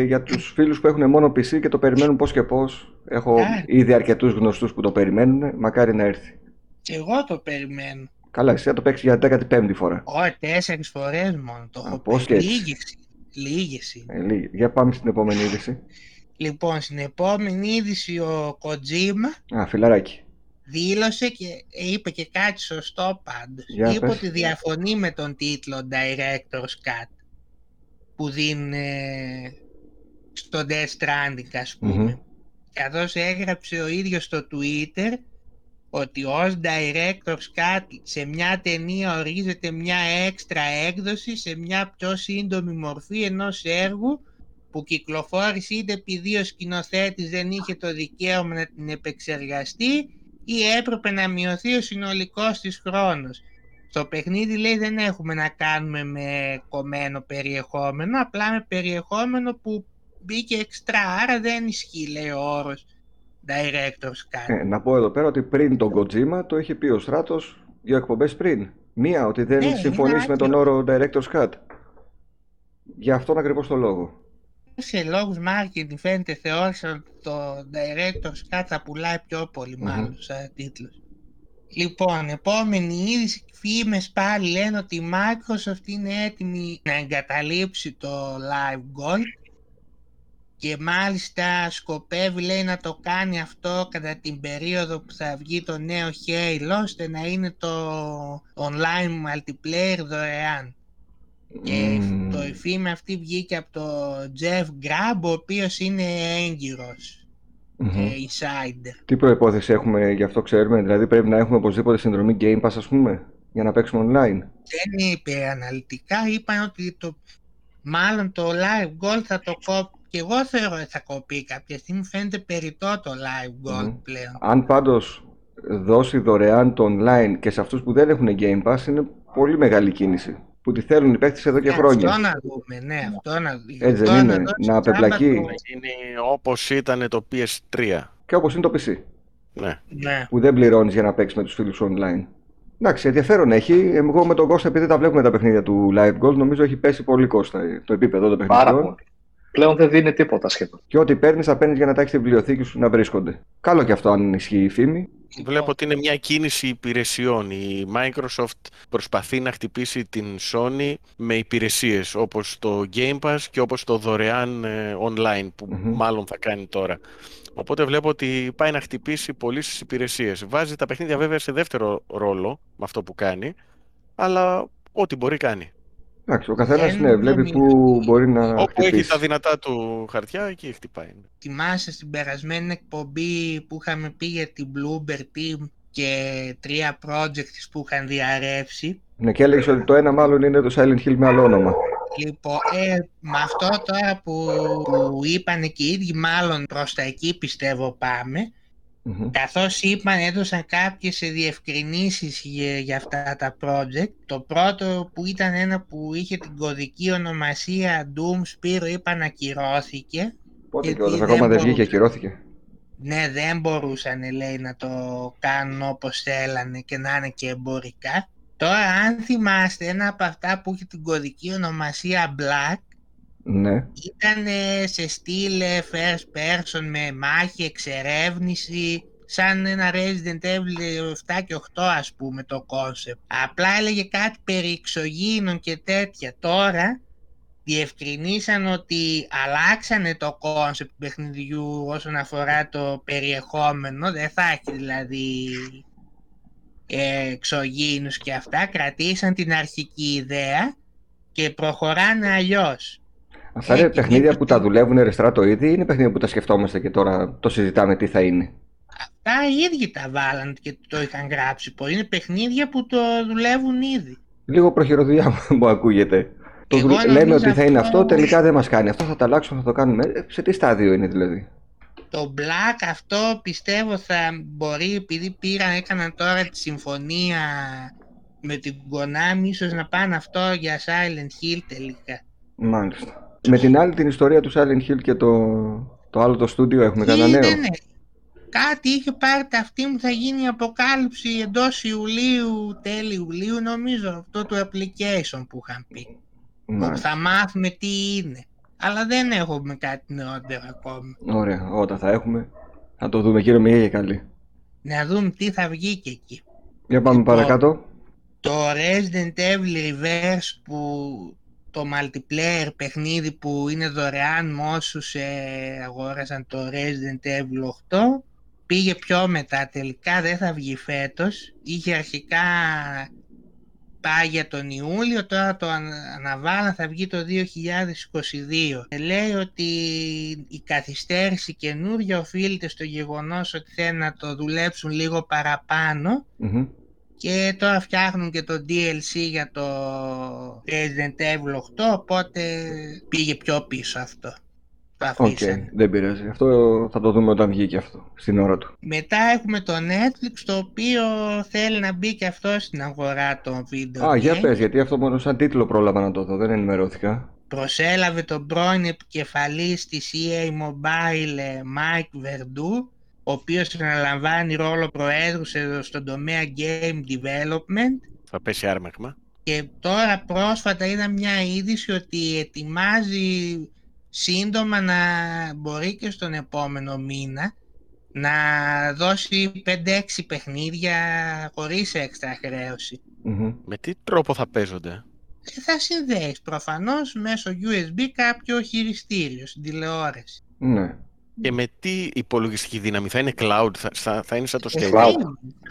για τους φίλους που έχουν μόνο PC και το περιμένουν πώς και πώς. Έχω Μακάρι. ήδη αρκετούς γνωστούς που το περιμένουν, μακάρι να έρθει. και εγώ το περιμένω Καλά, εσύ θα το παίξεις για 15η φορά. όχι τέσσερις φορές μόνο το Α, έχω πώς παίξει. και έτσι. Λίγες λίγες είναι. Ε, λίγη. Για πάμε στην επόμενη είδηση. Λοιπόν, στην επόμενη είδηση ο Kojima Α, φιλαράκι. δήλωσε και είπε και κάτι σωστό πάντως. Για είπε πες. ότι διαφωνεί με τον τίτλο Director's Cut που δίνουν ε, στο Death Stranding ας πούμε. Μμμ. Καθώς έγραψε ο ίδιος στο Twitter ότι ως Director's Cut σε μια ταινία ορίζεται μια έξτρα έκδοση σε μια πιο σύντομη μορφή ενός έργου που κυκλοφόρησε είτε επειδή ο σκηνοθέτης δεν είχε το δικαίωμα να την επεξεργαστεί ή έπρεπε να μειωθεί ο συνολικός της χρόνος. Στο παιχνίδι λέει δεν έχουμε να κάνουμε με κομμένο περιεχόμενο, απλά με περιεχόμενο που μπήκε εξτρά, άρα δεν ισχύει λέει ο όρος Director's Cut. Ε, να πω εδώ πέρα ότι πριν τον Kojima το είχε πει ο Στράτος δύο εκπομπές πριν. Μία, ότι δεν Ναι, είναι συμφωνείς με τον άκυρο. όρο Director's Cut. Για αυτόν ακριβώς το λόγο. σε λόγους marketing φαίνεται θεώρησαν ότι το Director's Cut θα πουλάει πιο πολύ Μμμ. μάλλον σαν τίτλος. Λοιπόν, επόμενη είδηση, φήμες πάλι λένε ότι η Microsoft είναι έτοιμη να εγκαταλείψει το Live Gold και μάλιστα σκοπεύει λέει να το κάνει αυτό κατά την περίοδο που θα βγει το νέο Halo ώστε να είναι το online multiplayer δωρεάν. Και Μμμ. το η φήμη αυτή βγήκε από το Jeff Grubb, ο οποίος είναι έγκυρος Μμμ. και insider. Τι προϋπόθεση έχουμε γι' αυτό ξέρουμε, δηλαδή πρέπει να έχουμε οπωσδήποτε συνδρομή Game Pass ας πούμε, για να παίξουμε online; Δεν είπε αναλυτικά, είπαν ότι το, μάλλον το Live Gold θα το κόψει. Και εγώ θεωρώ ότι θα κοπεί κάποια στιγμή, φαίνεται περιττό το Live Gold Μμμ. πλέον. Αν πάντως δώσει δωρεάν το online και σε αυτούς που δεν έχουν Game Pass είναι πολύ μεγάλη κίνηση. Που τη θέλουν οι παίκτες εδώ και Ε, χρόνια. Αυτό να δούμε, ναι, αυτό να δούμε. Έτσι δεν Αυτό είναι, δώσει να τσάμπα απεμπλακεί. το- Είναι όπως ήταν το PS3. Και όπως είναι το PC, Ναι. Ναι. που δεν πληρώνεις για να παίξεις με τους φίλους online. Εντάξει, ενδιαφέρον έχει. Εγώ με τον Κώστα, επειδή τα βλέπουμε τα παιχνίδια του Live Gold, νομίζω έχει πέσει πολύ Κώστα το επίπεδο των Πάρα παιχνιδιών. πολύ. Πλέον δεν δίνει τίποτα σχεδόν. Και ό,τι παίρνεις, θα παίρνεις για να τα έχεις στη βιβλιοθήκη σου να βρίσκονται. Καλό και αυτό, αν ισχύει η φήμη. Βλέπω ότι είναι μια κίνηση υπηρεσιών. Η Microsoft προσπαθεί να χτυπήσει την Sony με υπηρεσίες όπως το Game Pass και όπως το δωρεάν ε, online που Μμμ. μάλλον θα κάνει τώρα. Οπότε βλέπω ότι πάει να χτυπήσει πολύ στις υπηρεσίες. Βάζει τα παιχνίδια βέβαια σε δεύτερο ρόλο με αυτό που κάνει, αλλά ό,τι μπορεί κάνει. Εντάξει, ο καθένας Δεν ναι, βλέπει νομίζω που ότι- μπορεί να Όπου έχει χτυπήσει. τα δυνατά του χαρτιά, εκεί χτυπάει. Θυμάσαι στην περασμένη εκπομπή που είχαμε πει για την Bloober Team και τρία projects που είχαν διαρρεύσει; Ναι, και έλεγες ότι το ένα μάλλον είναι το Silent Hill με άλλο όνομα. Λοιπόν, ε, με αυτό τώρα που, που είπαν και οι ίδιοι, μάλλον προς τα εκεί πιστεύω πάμε, Μμμ. καθώς είπαν, έδωσαν κάποιες διευκρινήσεις για, για αυτά τα project. Το πρώτο που ήταν ένα που είχε την κωδική ονομασία Doom Spiro, είπαν ακυρώθηκε. Πότε Γιατί κιόλας, δεν ακόμα δεν βγήκε, μπορούσε. ακυρώθηκε. Ναι, δεν μπορούσαν, λέει, να το κάνουν όπως θέλανε και να είναι και εμπορικά. Τώρα, αν θυμάστε, ένα από αυτά που είχε την κωδική ονομασία Black, Ναι. ήταν σε στυλ ε, first person με μάχη, εξερεύνηση, σαν ένα Resident Evil 7 και 8 ας πούμε το concept. Απλά έλεγε κάτι περί εξωγήινων και τέτοια. Τώρα διευκρινίσαν ότι αλλάξανε το concept του παιχνιδιού όσον αφορά το περιεχόμενο. Δεν θα έχει δηλαδή ε, εξωγήινους και αυτά. Κρατήσαν την αρχική ιδέα και προχωράνε αλλιώς. Αυτά Ε, είναι και παιχνίδια δίπλα που του- τα δουλεύουν ρεστρά το ήδη ή είναι παιχνίδια που τα σκεφτόμαστε και τώρα το συζητάμε τι θα είναι; Αυτά οι ίδιοι τα βάλαν και το είχαν γράψει. Πολύ είναι παιχνίδια που το δουλεύουν ήδη. Λίγο προχειροδουλειά μου ακούγεται. Το Εγώ δουλε- λέμε νομίζω ότι θα είναι αυτό, αυτό- τελικά δεν μας κάνει. Αυτό θα τα αλλάξουμε, θα το κάνουμε. Ε, Σε τι στάδιο είναι δηλαδή; Το Black αυτό πιστεύω θα μπορεί επειδή πήραν, έκαναν τώρα τη συμφωνία με την Konami ίσως να πάνε αυτό για Silent Hill τελικά. Μάλιστα. Με την άλλη την ιστορία του Silent Hill και το, το άλλο το στούντιο έχουμε κανένα Ή νέο; δεν είναι. Κάτι είχε πάρει τα αυτή μου θα γίνει η αποκάλυψη εντός Ιουλίου, τέλη Ιουλίου νομίζω αυτό το application που είχαν πει. Που Μάλιστα. θα μάθουμε τι είναι. Αλλά δεν έχουμε κάτι νεότερο ακόμη. Ωραία. Όταν θα έχουμε θα το δούμε κύριο Μιγέ καλή. Να δούμε τι θα βγει και εκεί. Για πάμε Λοιπόν, παρακάτω. Το Resident Evil Reverse που το multiplayer παιχνίδι που είναι δωρεάν με όσους ε, αγόρασαν το Resident Evil 8 πήγε πιο μετά. Τελικά δεν θα βγει φέτος. Είχε αρχικά πάει για τον Ιούλιο τώρα το ανα- αναβάλαν θα βγει το 2022 Ε, λέει ότι η καθυστέρηση καινούρια οφείλεται στο γεγονός ότι θέλουν να το δουλέψουν λίγο παραπάνω. Μμμ. Και τώρα φτιάχνουν και το DLC για το Resident Evil 8, οπότε πήγε πιο πίσω αυτό. Το Οκ, αφήσανε. δεν πειράζει. Αυτό θα το δούμε όταν βγει και αυτό, στην ώρα του. Μετά έχουμε το Netflix, το οποίο θέλει να μπει και αυτό στην αγορά των βίντεο Α, για games. πες, γιατί αυτό μόνο σαν τίτλο πρόλαβα να το δω, δεν ενημερώθηκα. Προσέλαβε τον πρώην επικεφαλής της EA Mobile, ε, Mike Verdu, ο οποίος αναλαμβάνει ρόλο προέδρου σε- στον τομέα Game Development Θα πέσει άρμεγμα. Και τώρα πρόσφατα είδα μια είδηση ότι ετοιμάζει σύντομα να μπορεί και στον επόμενο μήνα να δώσει 5-6 παιχνίδια χωρίς έξτρα χρέωση. Μμμ. Με τι τρόπο θα παίζονται; Ε, Θα συνδέεις προφανώς μέσω USB κάποιο χειριστήριο στην τηλεόραση. Ναι. Και με τι υπολογιστική δύναμη. Θα είναι cloud, θα, θα, θα είναι σαν το Ε, Stadia; Cloud. είναι.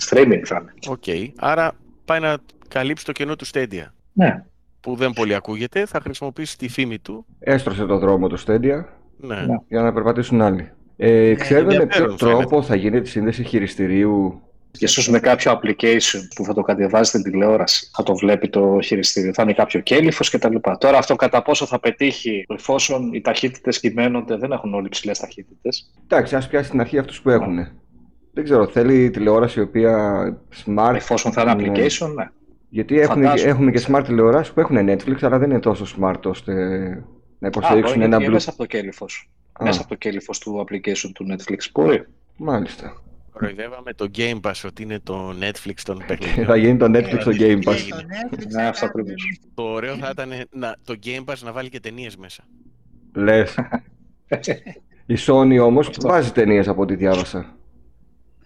Streaming θα είναι. Οκ. Άρα πάει να καλύψει το κενό του Stadia. Ναι. Που δεν πολύ ακούγεται. Θα χρησιμοποιήσει τη φήμη του. Έστρωσε το δρόμο του Stadia Ναι. Ναι. για να περπατήσουν άλλοι. Ε, ξέρουμε με ποιο ενδιαφέρον τρόπο φαίνεται. θα γίνει τη σύνδεση χειριστηρίου. Και ίσως με κάποιο application που θα το κατεβάζει στην τηλεόραση, θα το βλέπει το χειριστήριο. Θα είναι κάποιο κέλυφος κτλ. Τώρα αυτό κατά πόσο θα πετύχει, εφόσον οι ταχύτητες κυμαίνονται, δεν έχουν όλοι ψηλέ ταχύτητες. Εντάξει, ας πιάσει στην αρχή αυτούς που έχουν. Δεν ξέρω, θέλει τηλεόραση η οποία smart. Εφόσον θα είναι Ναι. application, ναι. Γιατί έχουν, Φαντάζομαι. έχουμε και smart τηλεοράσει που έχουν Netflix, αλλά δεν είναι τόσο smart ώστε να Α, υποστηρίξουν μπορεί ένα να είναι Bluetooth. μέσα από το κέλυφος. Α. Μέσα από το κέλυφος του application του Netflix. Μπορεί. Μάλιστα. Προειδεύαμε το Game Pass ότι είναι το Netflix των θα παιχνιδιών. γίνει το Netflix στο Game Και Pass. στο Netflix Ναι, θα αυτό κάνουν- ακριβώς. το ωραίο θα ήταν να, το Game Pass να βάλει και ταινίε μέσα. Λες. Η Sony όμως βάζει ταινίε από ό,τι διάβασα.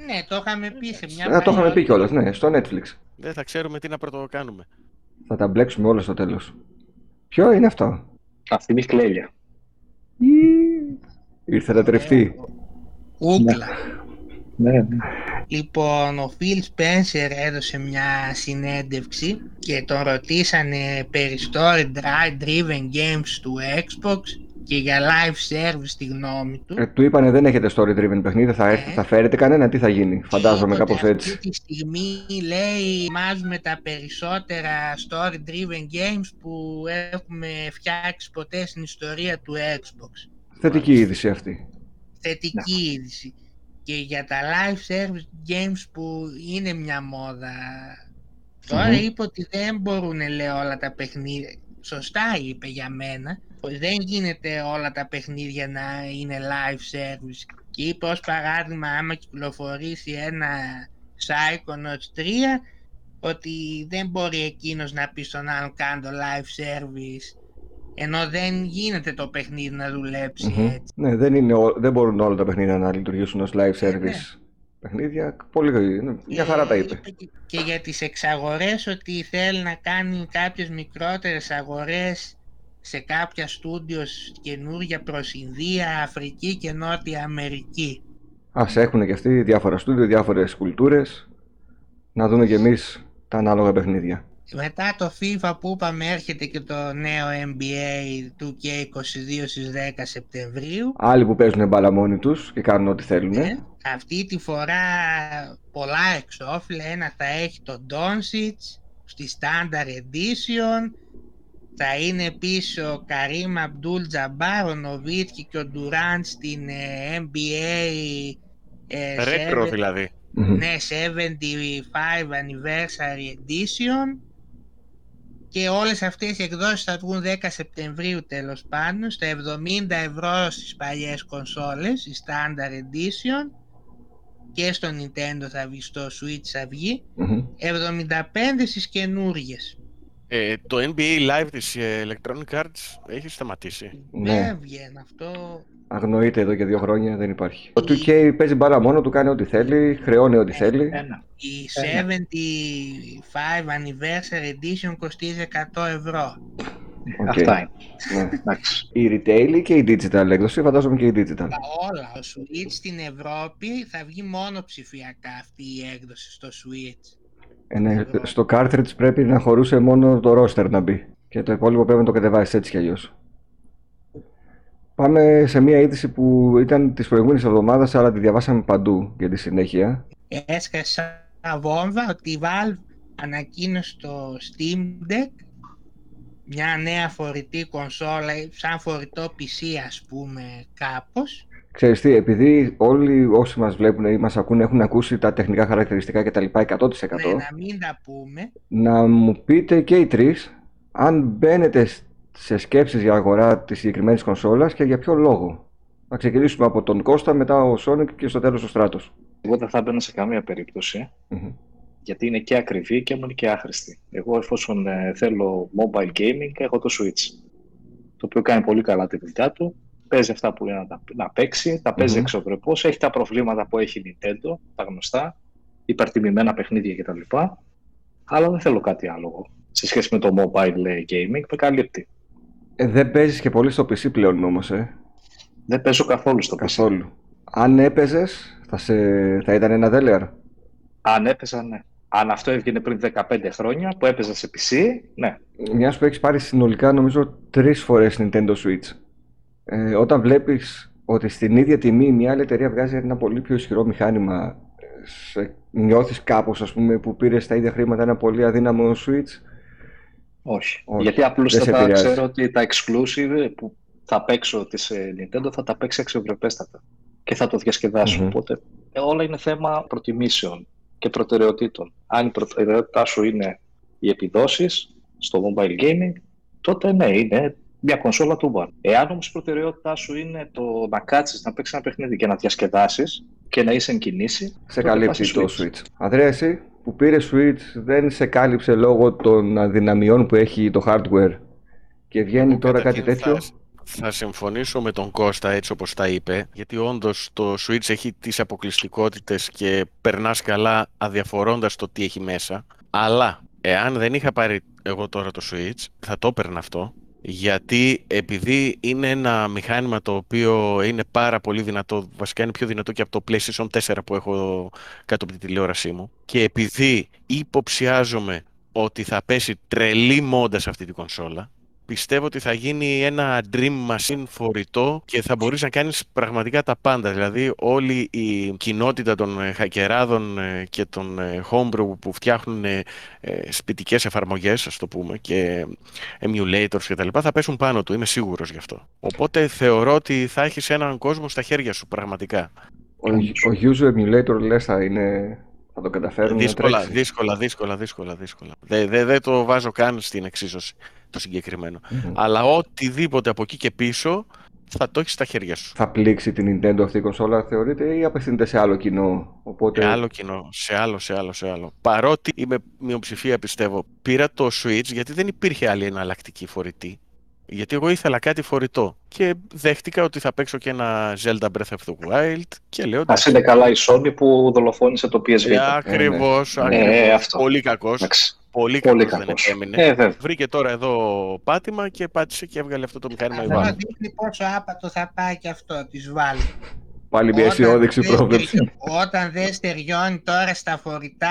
Ναι, το είχαμε πει σε μια Α, το είχαμε πει παλιά- κιόλα, ναι, στο Netflix. Δεν θα ξέρουμε τι να πρωτοκάνουμε. Θα τα μπλέξουμε όλα στο τέλος. Ποιο είναι αυτό? Αυτή είναι η κλέλια. Ή, Ήρθε να τρεφτεί. Κούκλα. Ναι, ναι. Λοιπόν, ο Phil Spencer έδωσε μια συνέντευξη και τον ρωτήσανε περί story dri- driven games του Xbox και για live service τη γνώμη του. Ε, του είπανε δεν έχετε story driven παιχνίδι, θα, έρθει, Ε. θα φέρετε κανένα, τι θα γίνει. Φαντάζομαι Είπε ότι κάπως έτσι. Αυτή τη στιγμή λέει μάζουμε τα περισσότερα story driven games που έχουμε φτιάξει ποτέ στην ιστορία του Xbox. Θετική είδηση αυτή. Θετική είδηση. Και για τα live service games που είναι μια μόδα. Τώρα Μμμ. είπε ότι δεν μπορούν λέει όλα τα παιχνίδια. Σωστά είπε για μένα. ότι Δεν γίνεται όλα τα παιχνίδια να είναι live service. Και είπε ως παράδειγμα άμα κυκλοφορήσει ένα Psychonauts 3 ότι δεν μπορεί εκείνος να πει στον άλλον κάνω το live service ενώ δεν γίνεται το παιχνίδι να δουλέψει Μμμ. έτσι. Ναι, δεν, είναι, ό- δεν μπορούν όλα τα παιχνίδια να λειτουργήσουν ως live Ε, service ναι. παιχνίδια. Πολύ, ναι, μια χαρά τα Ε, είπε. και- Και για τις εξαγορές ότι θέλει να κάνει κάποιες μικρότερες αγορές σε κάποια στούντιος καινούργια προς Ινδία, Αφρική και Νότια Αμερική. Ας έχουν και αυτοί διάφορα στούντιο, διάφορες κουλτούρες. Να δούμε κι εμείς τα ανάλογα παιχνίδια. Μετά το FIFA που είπαμε έρχεται και το νέο NBA 2K22 στις 10 Σεπτεμβρίου. Άλλοι που παίζουν μπάλα μόνοι τους και κάνουν ό,τι θέλουν. Ε, αυτή τη φορά πολλά εξώφυλλα. Ένα θα έχει το Doncic στη Standard Edition. Θα είναι πίσω ο Καρίμ Αμπτούλ Τζαμπάρ, ο Νοβίτκι και ο Ντουράντ στην ε, NBA ε, Ρέτρο 70 δηλαδή. Μμμ. ναι, 75 Anniversary Edition και όλες αυτές οι εκδόσεις θα βγουν 10 Σεπτεμβρίου τέλος πάντων στα 70 ευρώ στις παλιές κονσόλες, η Standard Edition και στο Nintendo θα βγει, στο Switch θα βγει, Μμμ. 75 στις καινούργιες. Ε, το NBA Live της ε, Electronic Arts έχει σταματήσει; Ναι. Δεν βγαίνει αυτό. Αγνοείται εδώ και δύο χρόνια, δεν υπάρχει. Το 2K παίζει μπάλα μόνο του, κάνει ό,τι θέλει, χρεώνει ό,τι θέλει. Ένα. Η Ε, ναι. 75 Anniversary Edition κοστίζει 100 ευρώ. Οκ. Αυτά είναι. Ναι. Εντάξει. Η retail και η digital έκδοση, φαντάζομαι και η digital. Τα όλα. Το Switch στην Ευρώπη θα βγει μόνο ψηφιακά αυτή η έκδοση στο Switch. Ε, ναι, στο cartridge πρέπει να χωρούσε μόνο το roster να μπει. Και το υπόλοιπο πρέπει να το κατεβάσεις έτσι κι αλλιώς. Πάμε σε μια είδηση που ήταν της προηγούμενης εβδομάδας, αλλά τη διαβάσαμε παντού για τη συνέχεια. Έσκασα βόμβα ότι η Valve ανακοίνωσε στο Steam Deck μια νέα φορητή κονσόλα, σαν φορητό PC ας πούμε κάπως. Ξέρεις τι, επειδή όλοι όσοι μας βλέπουν ή μας ακούνε έχουν ακούσει τα τεχνικά χαρακτηριστικά και τα λοιπά 100%, Ναι, να μην τα πούμε. να μου πείτε και οι τρεις αν μπαίνετε σε σκέψεις για αγορά της συγκεκριμένης κονσόλας και για ποιο λόγο. Να ξεκινήσουμε από τον Κώστα, μετά ο Sonic και στο τέλος ο Στράτος. Εγώ δεν θα έμπαινα σε καμία περίπτωση, Μμμ. γιατί είναι και ακριβή και μου είναι και άχρηστη. Εγώ εφόσον ε, θέλω mobile gaming, έχω το Switch, το οποίο κάνει πολύ καλά τη δουλειά του, παίζει αυτά που είναι να, τα- να παίξει, τα παίζει Μμμ. εξωπρεπώς, έχει τα προβλήματα που έχει η Nintendo, τα γνωστά, υπερτιμημένα παιχνίδια κτλ. Αλλά δεν θέλω κάτι άλλο εγώ. Σε σχέση με το mobile ε, gaming, με καλύπτει. Ε, δεν παίζεις και πολύ στο PC πλέον όμως, ε. Δεν παίζω καθόλου στο PC. Καθόλου. Αν έπαιζες, θα, σε... θα ήταν ένα δέλεαρ. Αν έπαιζα, ναι. Αν αυτό έβγαινε πριν 15 χρόνια που έπαιζα σε PC, ναι. Μιας που έχεις πάρει συνολικά νομίζω τρεις φορές Nintendo Switch. Ε, όταν βλέπεις ότι στην ίδια τιμή μια άλλη εταιρεία βγάζει ένα πολύ πιο ισχυρό μηχάνημα, ε, σε... νιώθεις κάπως ας πούμε που πήρες τα ίδια χρήματα ένα πολύ αδύναμο Switch. Όχι. Όχι. Γιατί Δεν σε απλούστατα επηρεάζει. ξέρω ότι τα exclusive που θα παίξω της ε, Nintendo θα τα παίξει αξιοπρεπέστατα και θα το διασκεδάσω. Μμμ. Οπότε ε, όλα είναι θέμα προτιμήσεων και προτεραιοτήτων. Αν η προτεραιότητά σου είναι οι επιδόσεις στο mobile gaming, τότε ναι, είναι μια κονσόλα του One. Εάν όμως η προτεραιότητά σου είναι το να κάτσεις, να παίξεις ένα παιχνίδι και να διασκεδάσεις και να είσαι εν κινήσει, Σε τότε καλύπτει πας το στο Switch. Ανδρέα, εσύ; Που πήρε Switch δεν σε κάλυψε λόγω των αδυναμιών που έχει το hardware και βγαίνει τώρα κάτι Καταρχήν τέτοιο. Θα, θα συμφωνήσω με τον Κώστα έτσι όπως τα είπε, γιατί όντως το Switch έχει τις αποκλειστικότητες και περνάς καλά αδιαφορώντας το τι έχει μέσα. Αλλά εάν δεν είχα πάρει εγώ τώρα το Switch, θα το έπαιρνα αυτό. Γιατί επειδή είναι ένα μηχάνημα το οποίο είναι πάρα πολύ δυνατό, βασικά είναι πιο δυνατό και από το PlayStation 4 που έχω κάτω από τη τηλεόρασή μου και επειδή υποψιάζομαι ότι θα πέσει τρελή μόντα σε αυτή την κονσόλα, πιστεύω ότι θα γίνει ένα dream machine φορητό και θα μπορείς να κάνεις πραγματικά τα πάντα. Δηλαδή όλη η κοινότητα των ε, χακεράδων ε, και των ε, homebrew που φτιάχνουν σπιτικές εφαρμογές, ας το πούμε, και emulators και τα λοιπά, θα πέσουν πάνω του. Είμαι σίγουρος γι' αυτό. Οπότε θεωρώ ότι θα έχεις έναν κόσμο στα χέρια σου πραγματικά. Ο, ο user emulator λες θα είναι θα το καταφέρουν δύσκολα, να δύσκολα, δύσκολα, δύσκολα, δύσκολα. Δεν δε, δε το βάζω καν στην εξίσωση το συγκεκριμένο. Αλλά οτιδήποτε από εκεί και πίσω θα το έχεις στα χέρια σου. Θα πλήξει την Nintendo αυτή η κονσόλα, θεωρείτε, ή απευθύνεται σε άλλο κοινό. Οπότε... Σε άλλο κοινό, σε άλλο, σε άλλο, σε άλλο. Παρότι είμαι μειοψηφία, πιστεύω, πήρα το Switch γιατί δεν υπήρχε άλλη εναλλακτική φορητή. Γιατί εγώ ήθελα κάτι φορητό. Και δέχτηκα ότι θα παίξω και ένα Zelda Breath of the Wild. Και λέω. Α είναι καλά η Sony που δολοφόνησε το PSV. Ε, Ακριβώς. Ναι, ναι, Πολύ κακός. Πολύ, Πολύ κακός δεν έμεινε. Ε, Βρήκε τώρα εδώ πάτημα και πάτησε και έβγαλε αυτό το μηχάνημα Αυτό δείχνει πόσο άπατο θα πάει και αυτό, τη βάλει. Πάλι μια αισιόδοξη πρόβλεψη. Όταν δεν στεριώνει τώρα στα φορητά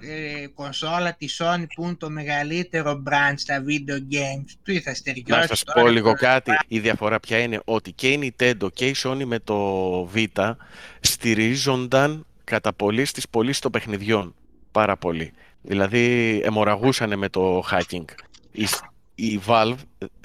ε, κονσόλα της Sony που είναι το μεγαλύτερο brand στα video games, του θα στεριώσει. Να σας πω λίγο κάτι. Η διαφορά πια είναι ότι και η Nintendo και η Sony με το Vita στηρίζονταν κατά πολύ στις πωλήσεις των παιχνιδιών. Πάρα πολύ. Δηλαδή αιμορραγούσαν με το hacking. Η, η Valve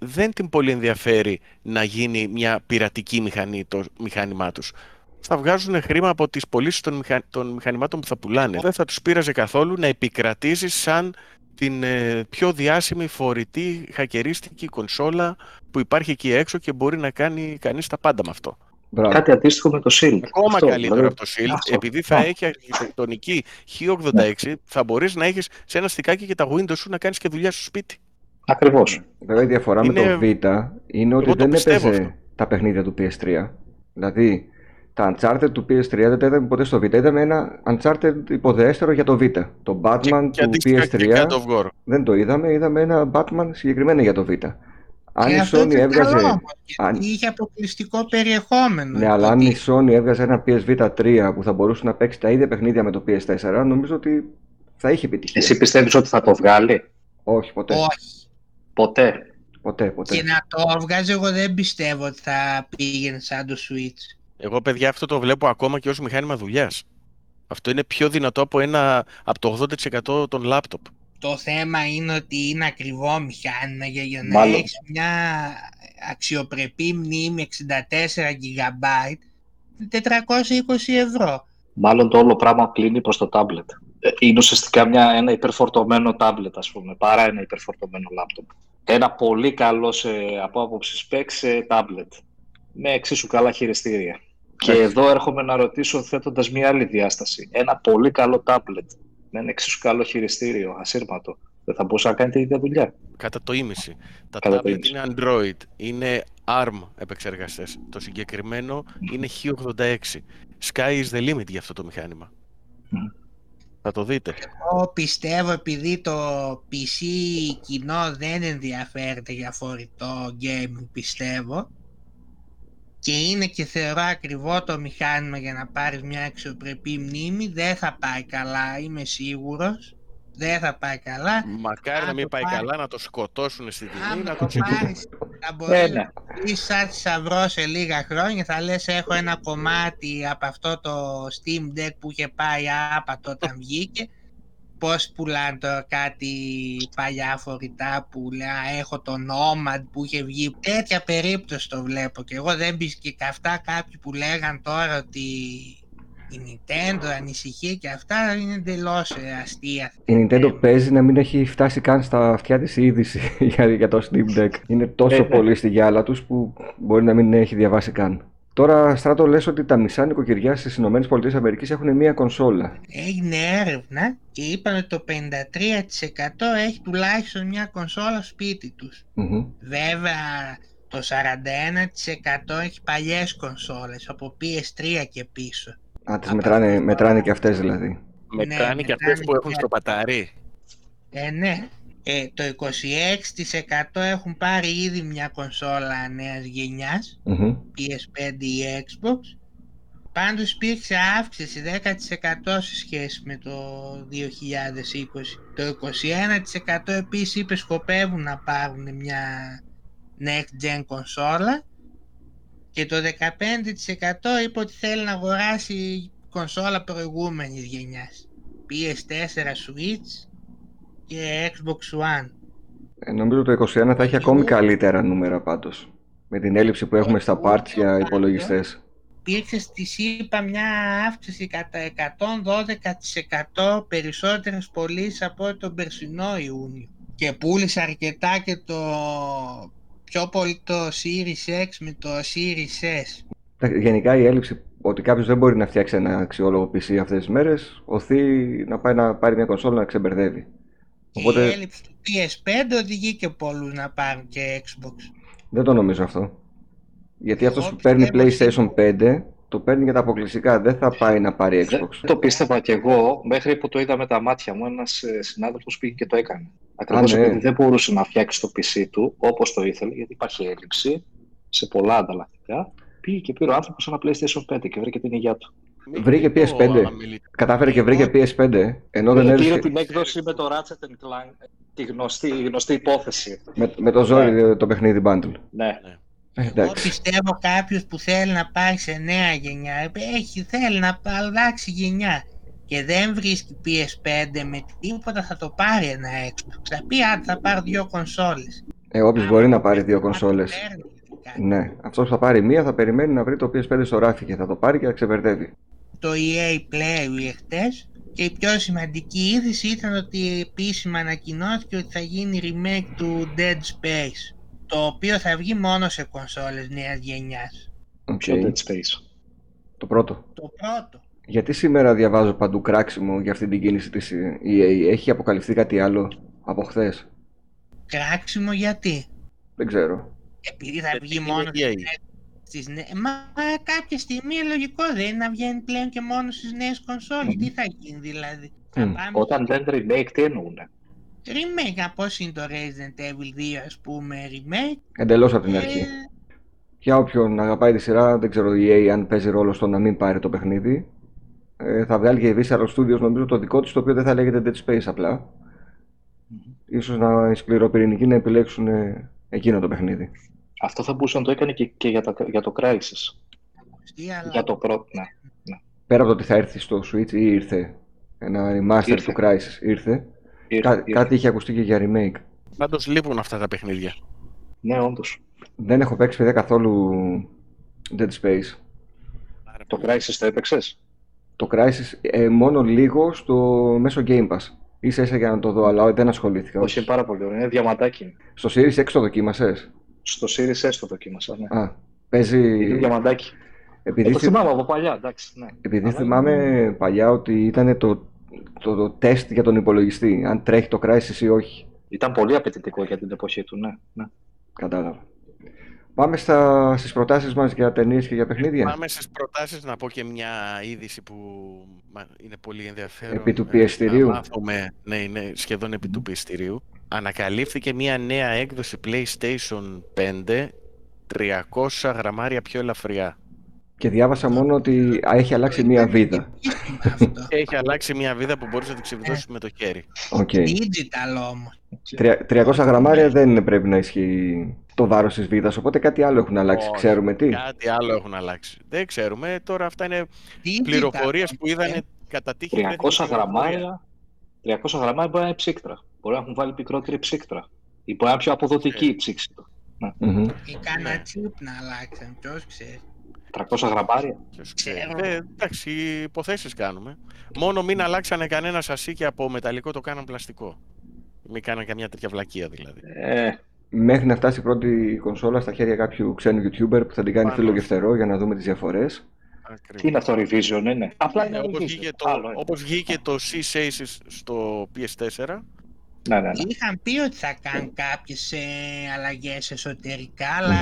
δεν την πολύ ενδιαφέρει να γίνει μια πειρατική μηχανή το μηχάνημά τους. Θα βγάζουν χρήμα από τις πωλήσεις των, μηχα... των μηχανημάτων που θα πουλάνε. Δεν θα τους πείραζε καθόλου να επικρατήσεις σαν την ε, πιο διάσημη φορητή χακερίστικη κονσόλα που υπάρχει εκεί έξω και μπορεί να κάνει κανείς τα πάντα με αυτό. Μπράβο. Κάτι αντίστοιχο με το Shield. Ακόμα Αυτό, καλύτερο δηλαδή... από το Shield, Αυτό. επειδή θα έχει αρχιτεκτονική H86, θα μπορείς να έχεις σε ένα στικάκι και τα Windows σου να κάνεις και δουλειά στο σπίτι. Ακριβώς. Βέβαια η διαφορά είναι... με το Vita είναι ότι δεν έπαιζε τα παιχνίδια του PS3. Δηλαδή τα Uncharted του PS3 δεν τα είδαμε ποτέ στο Vita. Είδαμε ένα Uncharted υποδέστερο για το Vita. Το Batman και, του PS3 δεν το είδαμε. Είδαμε ένα Batman συγκεκριμένο για το Vita. Αν η Sony έβγαζε. αν... Είχε αποκλειστικό περιεχόμενο. Ναι, αλλά αν η Sony έβγαζε ένα PSV 3 που θα μπορούσε να παίξει τα ίδια παιχνίδια με το PS4, νομίζω ότι θα είχε επιτυχία. Εσύ πιστεύεις ότι θα το βγάλει, Όχι, ποτέ. Όχι. Ποτέ. Ποτέ, ποτέ. Και να το βγάζει, εγώ δεν πιστεύω ότι θα πήγαινε σαν το Switch. Εγώ, παιδιά, αυτό το βλέπω ακόμα και ως μηχάνημα δουλειάς. Αυτό είναι πιο δυνατό από, ένα, από το 80% των λάπτοπ. Το θέμα είναι ότι είναι ακριβό μηχάνημα για, για να έχεις μια αξιοπρεπή μνήμη 64 GB 420 ευρώ. Μάλλον το όλο πράγμα κλείνει προς το τάμπλετ. Ε, είναι ουσιαστικά μια, ένα υπερφορτωμένο τάμπλετ, ας πούμε, παρά ένα υπερφορτωμένο λάπτοπ. Ένα πολύ καλό σε, από άποψης specs σε τάμπλετ, με εξίσου καλά χειριστήρια. Και εδώ έρχομαι να ρωτήσω θέτοντας μια άλλη διάσταση. Ένα πολύ καλό τάμπλετ με ένα εξίσου καλό χειριστήριο, ασύρματο. Δεν θα μπορούσε να κάνει την ίδια δουλειά; Κατά το ίμιση. Τα Κατά tablet είναι Android, είναι ARM επεξεργαστές. Το συγκεκριμένο είναι H86. Sky is the limit για αυτό το μηχάνημα. Θα το δείτε. Εγώ πιστεύω επειδή το PC κοινό δεν ενδιαφέρεται για φορητό gaming πιστεύω και είναι και θεωρώ ακριβό το μηχάνημα για να πάρεις μια αξιοπρεπή μνήμη, δεν θα πάει καλά, είμαι σίγουρος. Δεν θα πάει καλά. Μακάρι να μην πάει καλά, να το σκοτώσουν στη τιμή, να το πάρεις, Θα μπορείς να πει σαν θησαυρό σε λίγα χρόνια, θα λες έχω ένα κομμάτι από αυτό το Steam Deck που είχε πάει άπατο όταν βγήκε πώς πουλάνε τώρα κάτι παλιά φορητά που λέει έχω το Nomad που είχε βγει. Τέτοια περίπτωση το βλέπω και εγώ δεν πει και αυτά κάποιοι που λέγαν τώρα ότι η Nintendo ανησυχεί και αυτά είναι εντελώς ε, αστεία. Η Nintendo παίζει να μην έχει φτάσει καν στα αυτιά της η είδηση για, το Steam Deck. Είναι τόσο ε, ναι. πολύ στη γυάλα τους που μπορεί να μην έχει διαβάσει καν. Τώρα, Στράτο, λες ότι τα μισά νοικοκυριά στις ΗΠΑ έχουν μία κονσόλα. Έγινε έρευνα και είπαν ότι το 53% έχει τουλάχιστον μία κονσόλα σπίτι τους. Βέβαια, το 41% έχει παλιές κονσόλες, από PS3 και πίσω. Α, τις μετράνε, μετράνε και αυτές δηλαδή. Μετράνε ναι, και αυτές που έχουν στο πατάρι. Ε, ναι. Ε, το 26% έχουν πάρει ήδη μια κονσόλα νέας PS5 ή Xbox Πάντως υπήρξε αύξηση 10% σε σχέση με το 2020. Το 21% επίσης είπε σκοπεύουν να πάρουν μια next gen κονσόλα και το 15% είπε ότι θέλει να αγοράσει κονσόλα προηγούμενης γενιάς. PS4 Switch και Xbox One. Ε, νομίζω το 21 θα έχει ακόμη καλύτερα νούμερα πάντως. Με την έλλειψη που έχουμε στα parts για υπολογιστές. Υπήρξε στη ΣΥΠΑ μια αύξηση κατά 112% περισσότερες πωλήσεις από τον περσινό Ιούνιο. Και πούλησε αρκετά και το πιο πολύ το Series X με το Series S. Γενικά η έλλειψη ότι κάποιος δεν μπορεί να φτιάξει ένα αξιόλογο PC αυτές τις μέρες, οθεί να πάει να πάρει μια κονσόλα να ξεμπερδεύει. Οπότε... Η έλλειψη του PS5 οδηγεί και πολλούς να πάρουν και Xbox. Δεν το νομίζω αυτό. Γιατί αυτός που παίρνει PlayStation 5 το παίρνει για τα αποκλειστικά. Δεν θα πάει να πάρει Xbox. Δεν το πίστευα κι εγώ μέχρι που το είδα με τα μάτια μου. Ένας ε, συνάδελφος πήγε και το έκανε. Ακριβώς ναι. επειδή δεν μπορούσε να φτιάξει το PC του όπως το ήθελε, γιατί υπάρχει έλλειψη σε πολλά ανταλλακτικά. Πήγε και πήρε ο άνθρωπος ένα PlayStation 5 και βρήκε την υγεία του. Βρήκε PS5. Κατάφερε και βρήκε PS5. Ενώ δεν έδωσε. Πήρε την έκδοση με το Ratchet Clank, τη γνωστή, γνωστή υπόθεση. Με, με το ζόρι ναι. το παιχνίδι Bundle. Ναι. Ναι. Εγώ πιστεύω κάποιος που θέλει να πάει σε νέα γενιά, έχει, θέλει να αλλάξει γενιά και δεν βρίσκει PS5 με τίποτα θα το πάρει ένα Xbox. Θα πει αν θα πάρει δύο κονσόλες. Ε, όποιος μπορεί να πάρει δύο κονσόλες. Ναι, αυτός που θα πάρει μία θα περιμένει να βρει το PS5 στο ράφι και θα το πάρει και θα ξεβερδεύει. Το EA Play εχθές και η πιο σημαντική είδηση ήταν ότι επίσημα ανακοινώθηκε ότι θα γίνει remake του Dead Space το οποίο θα βγει μόνο σε κονσόλες νέας γενιάς. Okay. Dead Space. Το πρώτο. Το πρώτο. Γιατί σήμερα διαβάζω παντού κράξιμο για αυτή την κίνηση της EA. Έχει αποκαλυφθεί κάτι άλλο από χθες; Κράξιμο γιατί; Δεν ξέρω. Επειδή θα βγει μόνο στις νέες... Μα κάποια στιγμή λογικό δεν είναι να βγαίνει πλέον και μόνο στις νέες κονσόλες. Τι θα γίνει δηλαδή; Mm. Όταν δεν remake τι εννοούνε; Remake, πώς είναι το Resident Evil 2 ας πούμε remake. Εντελώς από την αρχή. Ε... Για όποιον αγαπάει τη σειρά, δεν ξέρω η EA αν παίζει ρόλο στο να μην πάρει το παιχνίδι. Ε, θα βγάλει και η Visceral Studios νομίζω το δικό της, το οποίο δεν θα λέγεται Dead Space απλά. Mm-hmm. Ίσως να οι σκληροπυρηνικοί να επιλέξουν ε, εκείνο το παιχνίδι. Αυτό θα μπορούσε να το έκανε και, και για, το, για το Crysis. Για το πρώτο, ναι, ναι. Πέρα από το ότι θα έρθει στο Switch ή ήρθε ένα remaster ήρθε. του Crysis, ήρθε. Κά- κάτι είχε ακουστεί και για remake. Πάντως λείπουν αυτά τα παιχνίδια. Ναι, όντως. Δεν έχω παίξει παιδιά καθόλου Dead Space. Το Crysis το έπαιξες; Το Crysis ε, μόνο λίγο στο μέσο Game Pass. Είσαι ίσα για να το δω, αλλά δεν ασχολήθηκα. Όχι, είναι πάρα πολύ ωραίο. Είναι διαμαντάκι. Στο Series X το δοκίμασες; Στο Series S το δοκίμασα, ναι. Α, παίζει. Είναι διαμαντάκι. Επειδή ε, το θυμάμαι από παλιά, εντάξει. Ναι. Επειδή θυμάμαι παλιά ότι ήταν το το, το τεστ για τον υπολογιστή, αν τρέχει το Crysis ή όχι. Ήταν πολύ απαιτητικό για την εποχή του, ναι. ναι. Κατάλαβα. Πάμε στα, στις προτάσεις μας για ταινίες και για παιχνίδια. Πάμε στις προτάσεις να πω και μια είδηση που είναι πολύ ενδιαφέρον. Επί του πιεστηρίου. Να μάθουμε, ναι, είναι σχεδόν επί του πιεστηρίου. Ανακαλύφθηκε μια νέα έκδοση PlayStation 5 300 γραμμάρια πιο ελαφριά. Και διάβασα μόνο ότι έχει αλλάξει μία βίδα. Έχει αλλάξει μία βίδα που μπορείς να την ξεβιδώσεις με το χέρι. Okay. Digital όμως. 300 γραμμάρια δεν πρέπει να ισχύει το βάρος της βίδας, οπότε κάτι άλλο έχουν αλλάξει. ξέρουμε τι. Κάτι άλλο έχουν αλλάξει. Δεν ξέρουμε. Τώρα αυτά είναι πληροφορίες που είδανε κατά τύχη. 300 γραμμάρια, 300 γραμμάρια μπορεί να είναι ψύκτρα. Μπορεί να έχουν βάλει πικρότερη ψύκτρα. Ή μπορεί να είναι πιο αποδοτική η ψήξη του. Ή κανένα τσίπ να αλλάξαν, ποιος ξέρει. 300 γραμμάρια. Ε, εντάξει, υποθέσεις κάνουμε. Μόνο μην αλλάξανε κανένας σασί και από μεταλλικό το κάναν πλαστικό. Μην κάνανε καμιά τέτοια βλακεία δηλαδή. Ε. Μέχρι να φτάσει η πρώτη κονσόλα στα χέρια κάποιου ξένου YouTuber που θα την κάνει φίλο γευτερό για να δούμε τις διαφορές. Τι είναι αυτό, revision είναι. Απλά είναι όπως, βγήκε το, όπως βγήκε το C στο PS4. Ναι, ναι, ναι. Είχαν πει ότι θα κάνουν κάποιες ε, αλλαγές εσωτερικά, αλλά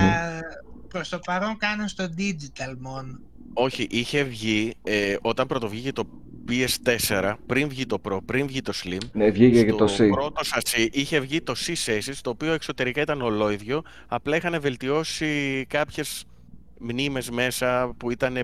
προς το παρόν κάνουν στο digital μόνο. Όχι, είχε βγει ε, όταν πρωτοβγήκε το PS4, πριν βγει το Pro, πριν βγει το Slim. Ναι, βγήκε και το C. Στο πρώτο σασί είχε βγει το C Saces, το οποίο εξωτερικά ήταν ολόιδιο, απλά είχαν βελτιώσει κάποιες μνήμες μέσα που ήταν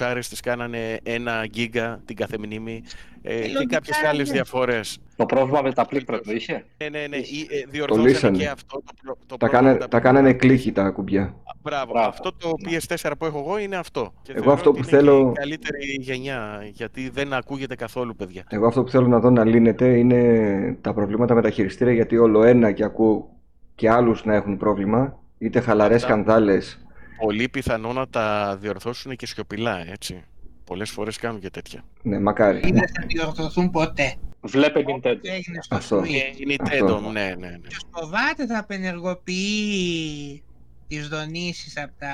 500 τις κάνανε 1 γίγα την κάθε μνήμη ε, και λογικά κάποιες άλλες είναι. διαφορές. Το πρόβλημα με τα πλήκτρα το είχε; Ναι, ναι, ναι. ή, ε, διορθώσανε λύσανε. και αυτό το, προ- το Τα, πρόβλημα κάνε, με τα κάνανε κλίχη τα κουμπιά. Μπράβο. Μπράβο. Αυτό το PS4 που έχω εγώ είναι αυτό. Και Εγώ θεωρώ αυτό ότι που είναι και θέλω- η καλύτερη γενιά, γιατί δεν ακούγεται καθόλου, παιδιά. Εγώ αυτό που θέλω να δω να λύνεται είναι τα προβλήματα με τα χειριστήρια γιατί όλο ένα και ακούω και άλλους να έχουν πρόβλημα. Είτε χαλαρές Αυτά. σκανδάλες. Πολύ πιθανό να τα διορθώσουν και σιωπηλά, έτσι. Πολλές φορές κάνουν και τέτοια. Ναι, μακάρι. Ή δεν θα διορθωθούν ποτέ. Βλέπε Όπως Nintendo. έγινε στο Αυτό. Switch. Και η Αυτό. Nintendo, ναι, ναι, ναι. Ποιος φοβάται θα απενεργοποιεί τις δονήσεις από τα...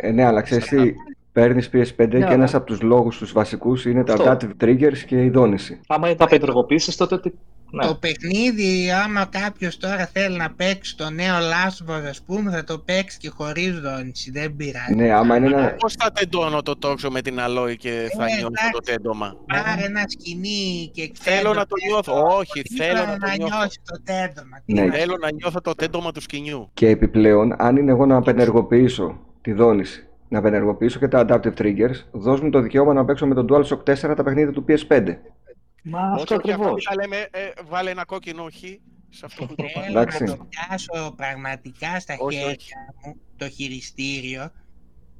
Ε, ναι, αλλά ξέρεις τι, παίρνεις PS5 Ναι, και ένας αλλά- από τους λόγους τους βασικούς είναι τα Αυτό. adaptive triggers και η δόνηση. Άμα τα πεντρογωπήσεις τότε τι... Ναι. Το παιχνίδι, άμα κάποιος τώρα θέλει να παίξει το νέο Last of Us, ας πούμε, θα το παίξει και χωρίς δόνηση, δεν πειράζει. Ναι, άμα είναι ένα... Πώς θα τεντώνω το τόξο με την αλόη και θα Ε, νιώθω το εντάξει. τέντομα; Πάρε ένα σκηνή και Θέλω να το νιώθω. Όχι, Ήθελα θέλω να το νιώθω. νιώσει το τέντομα. Τι Ναι. να- Θέλω να νιώθω το τέντομα του σκηνιού. Και επιπλέον, αν είναι εγώ να απενεργοποιήσω τη δόνηση, να απενεργοποιήσω και τα adaptive triggers, δώσ' μου το δικαίωμα να παίξω με τον DualShock 4 τα παιχνίδια του PS5. Μα Όχι, αυτό όχι, ακριβώς. θα λέμε, ε, βάλε ένα κόκκινο χ σε αυτό που το Θέλω Εντάξει. να το πιάσω πραγματικά στα Όχι, χέρια όχι. μου το χειριστήριο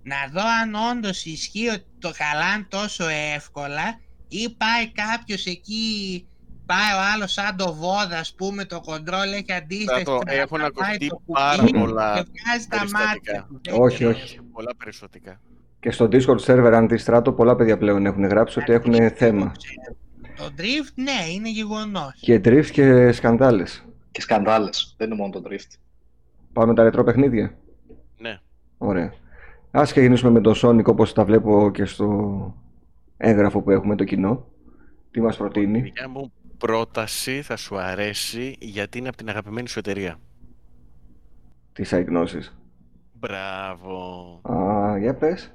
να δω αν όντως ισχύει ότι το χαλάν τόσο εύκολα ή πάει κάποιος εκεί πάει ο άλλος σαν το βόδα ας πούμε το κοντρόλ έχει αντίσταση το- να έχουν πάει ακουστεί το πάρα κουμπί πολλά και βγάζει τα περιστατικά. μάτια του. Δεν Όχι, ξέρω. όχι. Πολλά περισσοτικά. Και στο Discord server, αν δεις στράτο, πολλά παιδιά πλέον έχουν γράψει ότι έχουν θέμα. Το drift ναι είναι γεγονός. Και drift και σκανδάλες. Και σκανδάλες. Δεν είναι μόνο το drift. Πάμε τα ρετρό παιχνίδια. Ναι. Ωραία. Ας ξεκινήσουμε με το Sonic όπως τα βλέπω και στο έγγραφο που έχουμε το κοινό. Τι μας Η προτείνει; δικιά μου πρόταση θα σου αρέσει γιατί είναι από την αγαπημένη σου εταιρεία. τις αγνώσεις. Μπράβο. Α, για πες.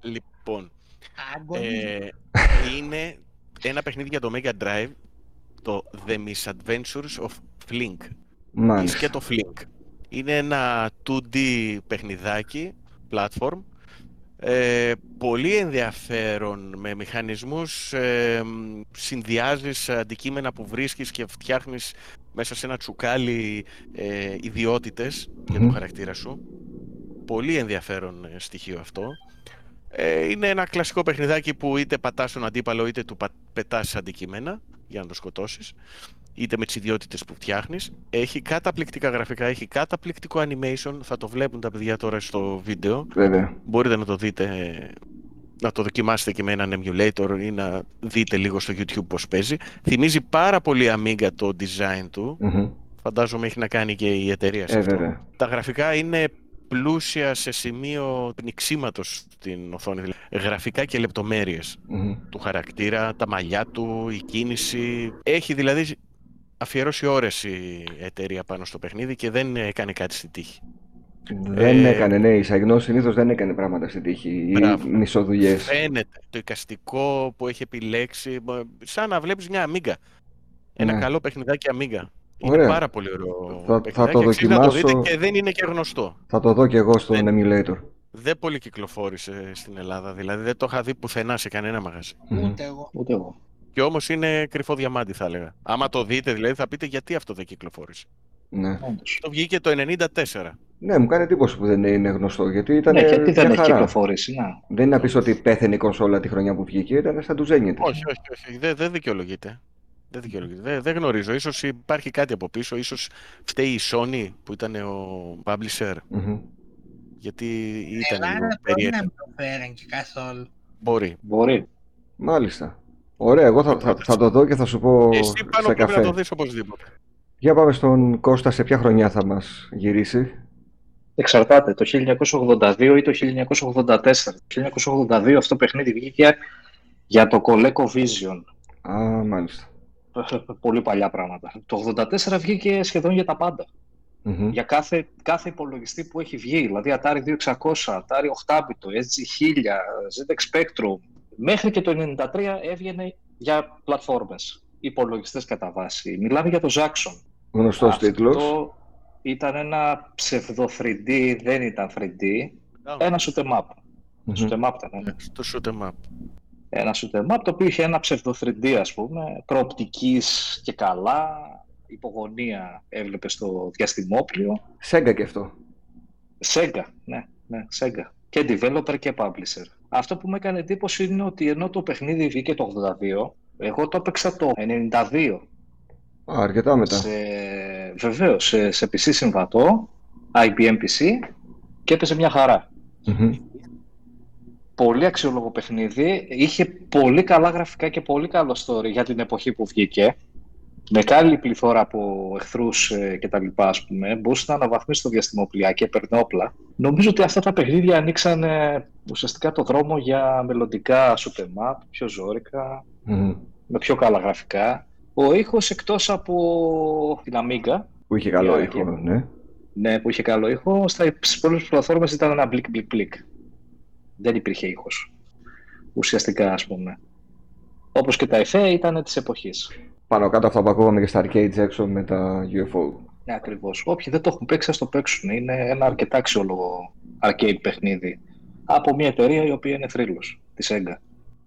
Λοιπόν, Άγκονη. ε, είναι ένα παιχνίδι για το Mega Drive, το The Misadventures of Flink. Ή Μάλιστα. και το Flink. Είναι ένα 2D παιχνιδάκι, platform, ε, πολύ ενδιαφέρον με μηχανισμούς, ε, μ, συνδυάζεις αντικείμενα που βρίσκεις και φτιάχνεις μέσα σε ένα τσουκάλι ε, ιδιότητες για το Μμμ. χαρακτήρα σου. Πολύ ενδιαφέρον ε, στοιχείο αυτό. Ε, είναι ένα κλασικό παιχνιδάκι που είτε πατάς τον αντίπαλο είτε του πα- πετάς αντικείμενα για να το σκοτώσεις είτε με τις ιδιότητες που φτιάχνεις. Έχει καταπληκτικά γραφικά, έχει καταπληκτικό animation, θα το βλέπουν τα παιδιά τώρα στο βίντεο. Βέβαια. Μπορείτε να το δείτε, ε, να το δοκιμάσετε και με έναν emulator ή να δείτε λίγο στο YouTube πώς παίζει. Θυμίζει πάρα πολύ Amiga το design του, Μμμ. φαντάζομαι έχει να κάνει και η εταιρεία σε Ε, αυτό. βέβαια. Τα γραφικά είναι πλούσια σε σημείο πνιξίματος στην οθόνη, δηλαδή γραφικά και λεπτομέρειες Μμμ. του χαρακτήρα, τα μαλλιά του, η κίνηση. Έχει δηλαδή αφιερώσει ώρες η εταιρεία πάνω στο παιχνίδι και δεν έκανε κάτι στη τύχη. Δεν Ε, έκανε, ναι, η Σαγνός συνήθως δεν έκανε πράγματα στην τύχη ή Μπράβο. μισοδουλειές. Φαίνεται το εικαστικό που έχει επιλέξει, μπο- σαν να βλέπεις μια αμίγκα. Ένα Ναι. καλό παιχνιδάκι αμίγκα. Είναι Ωραία. πάρα πολύ ωραίο Θα- θα παιχνιδάκι, το αξίζει να το δείτε δοκιμάσω. και δεν είναι και γνωστό. Θα το δω κι εγώ στον emulator. Δεν πολύ κυκλοφόρησε στην Ελλάδα, δηλαδή δεν το είχα δει πουθενά σε κανένα μαγαζί. Μμμ. Ούτε εγώ. Ούτε εγώ. Και όμως είναι κρυφό διαμάντι θα έλεγα. Άμα το δείτε δηλαδή θα πείτε γιατί αυτό δεν κυκλοφόρησε. Ναι. Όντως. Το βγήκε το 94. ναι, μου κάνει εντύπωση που δεν είναι γνωστό γιατί ήταν Ναι, γιατί δεν μια έχει χαρά. κυκλοφορήσει. Να. Δεν είναι να πεις ότι πέθανε η κονσόλα τη χρονιά που βγήκε, ήταν σαν τουζένια της. Όχι, όχι, όχι. Δεν, δεν δικαιολογείται. Δεν δικαιολογείται. Δεν, δεν γνωρίζω. Ίσως υπάρχει κάτι από πίσω. Ίσως φταίει η Sony που ήταν ο publisher. Μμμ. Γιατί Στην ήταν λίγο Ελλάδα μπορεί περίεργο. να μην το φέραν και καθόλου. Μπορεί. Μπορεί. Μάλιστα. Ωραία, εγώ θα, θα, θα το δω και θα σου πω Εσύ πάνω σε πρέπει να το καφέ. δεις οπωσδήποτε. Για πάμε στον Κώστα, σε ποια χρονιά θα μας γυρίσει; Εξαρτάται το 1982 ή το 1984. Το 1982 αυτό το παιχνίδι βγήκε για το Coleco Vision. Α, μάλιστα. Πολύ παλιά πράγματα. Το 84 βγήκε σχεδόν για τα πάντα. Μμμ. Για κάθε, κάθε υπολογιστή που έχει βγει. Δηλαδή Atari 2600, Atari 8-bit, SG1000, ZX Spectrum. Μέχρι και το 93 έβγαινε για πλατφόρμες. Υπολογιστές κατά βάση. Μιλάμε για το Jackson. Γνωστός τίτλος. Αυτό ήταν ένα ψευδο 3D, δεν ήταν 3D. Ένα shoot 'em up. Μμμ. Στο map ήταν, ναι. Στο shoot 'em up. Ένα shoot 'em up το οποίο είχε ένα ψευδο 3D ας πούμε, προοπτικής και καλά, υπογωνία έβλεπε στο διαστημόπλιο. Σέγγα και αυτό. Sega, ναι, ναι, Sega. Και developer και publisher. Αυτό που με έκανε εντύπωση είναι ότι ενώ το παιχνίδι βγήκε το 82, εγώ το έπαιξα το 92. Α, αρκετά μετά. Σε, βεβαίως, σε, σε PC συμβατό, IBM PC και έπαιζε μια χαρά. Μμμ. Πολύ αξιόλογο παιχνίδι, είχε πολύ καλά γραφικά και πολύ καλό story για την εποχή που βγήκε. Μεγάλη πληθώρα από εχθρούς και τα λοιπά, ας πούμε, μπορούσε να αναβαθμίσει το διαστημόπλοιο και έπαιρνε όπλα. Νομίζω ότι αυτά τα παιχνίδια ανοίξαν ε, ουσιαστικά το δρόμο για μελλοντικά shoot 'em up, πιο ζώρικα, Μμμ. με πιο καλά γραφικά. Ο ήχος εκτός από την Amiga, Που είχε καλό Yeah, ήχο, και- ναι. ναι, που είχε καλό ήχο, στα υπόλοιπες πλατφόρμες ήταν ένα μπλικ μπλικ μπλικ. Δεν υπήρχε ήχος. Ουσιαστικά, ας πούμε. Όπως και τα εφέ ήταν της εποχής. Πάνω κάτω αυτά που ακούγαμε και στα arcades έξω με τα UFO. Ναι, ακριβώς. Όποιοι δεν το έχουν παίξει, ας το παίξουν. Είναι ένα αρκετά αξιόλογο arcade παιχνίδι. Από μια εταιρεία η οποία είναι θρύλος, της Sega.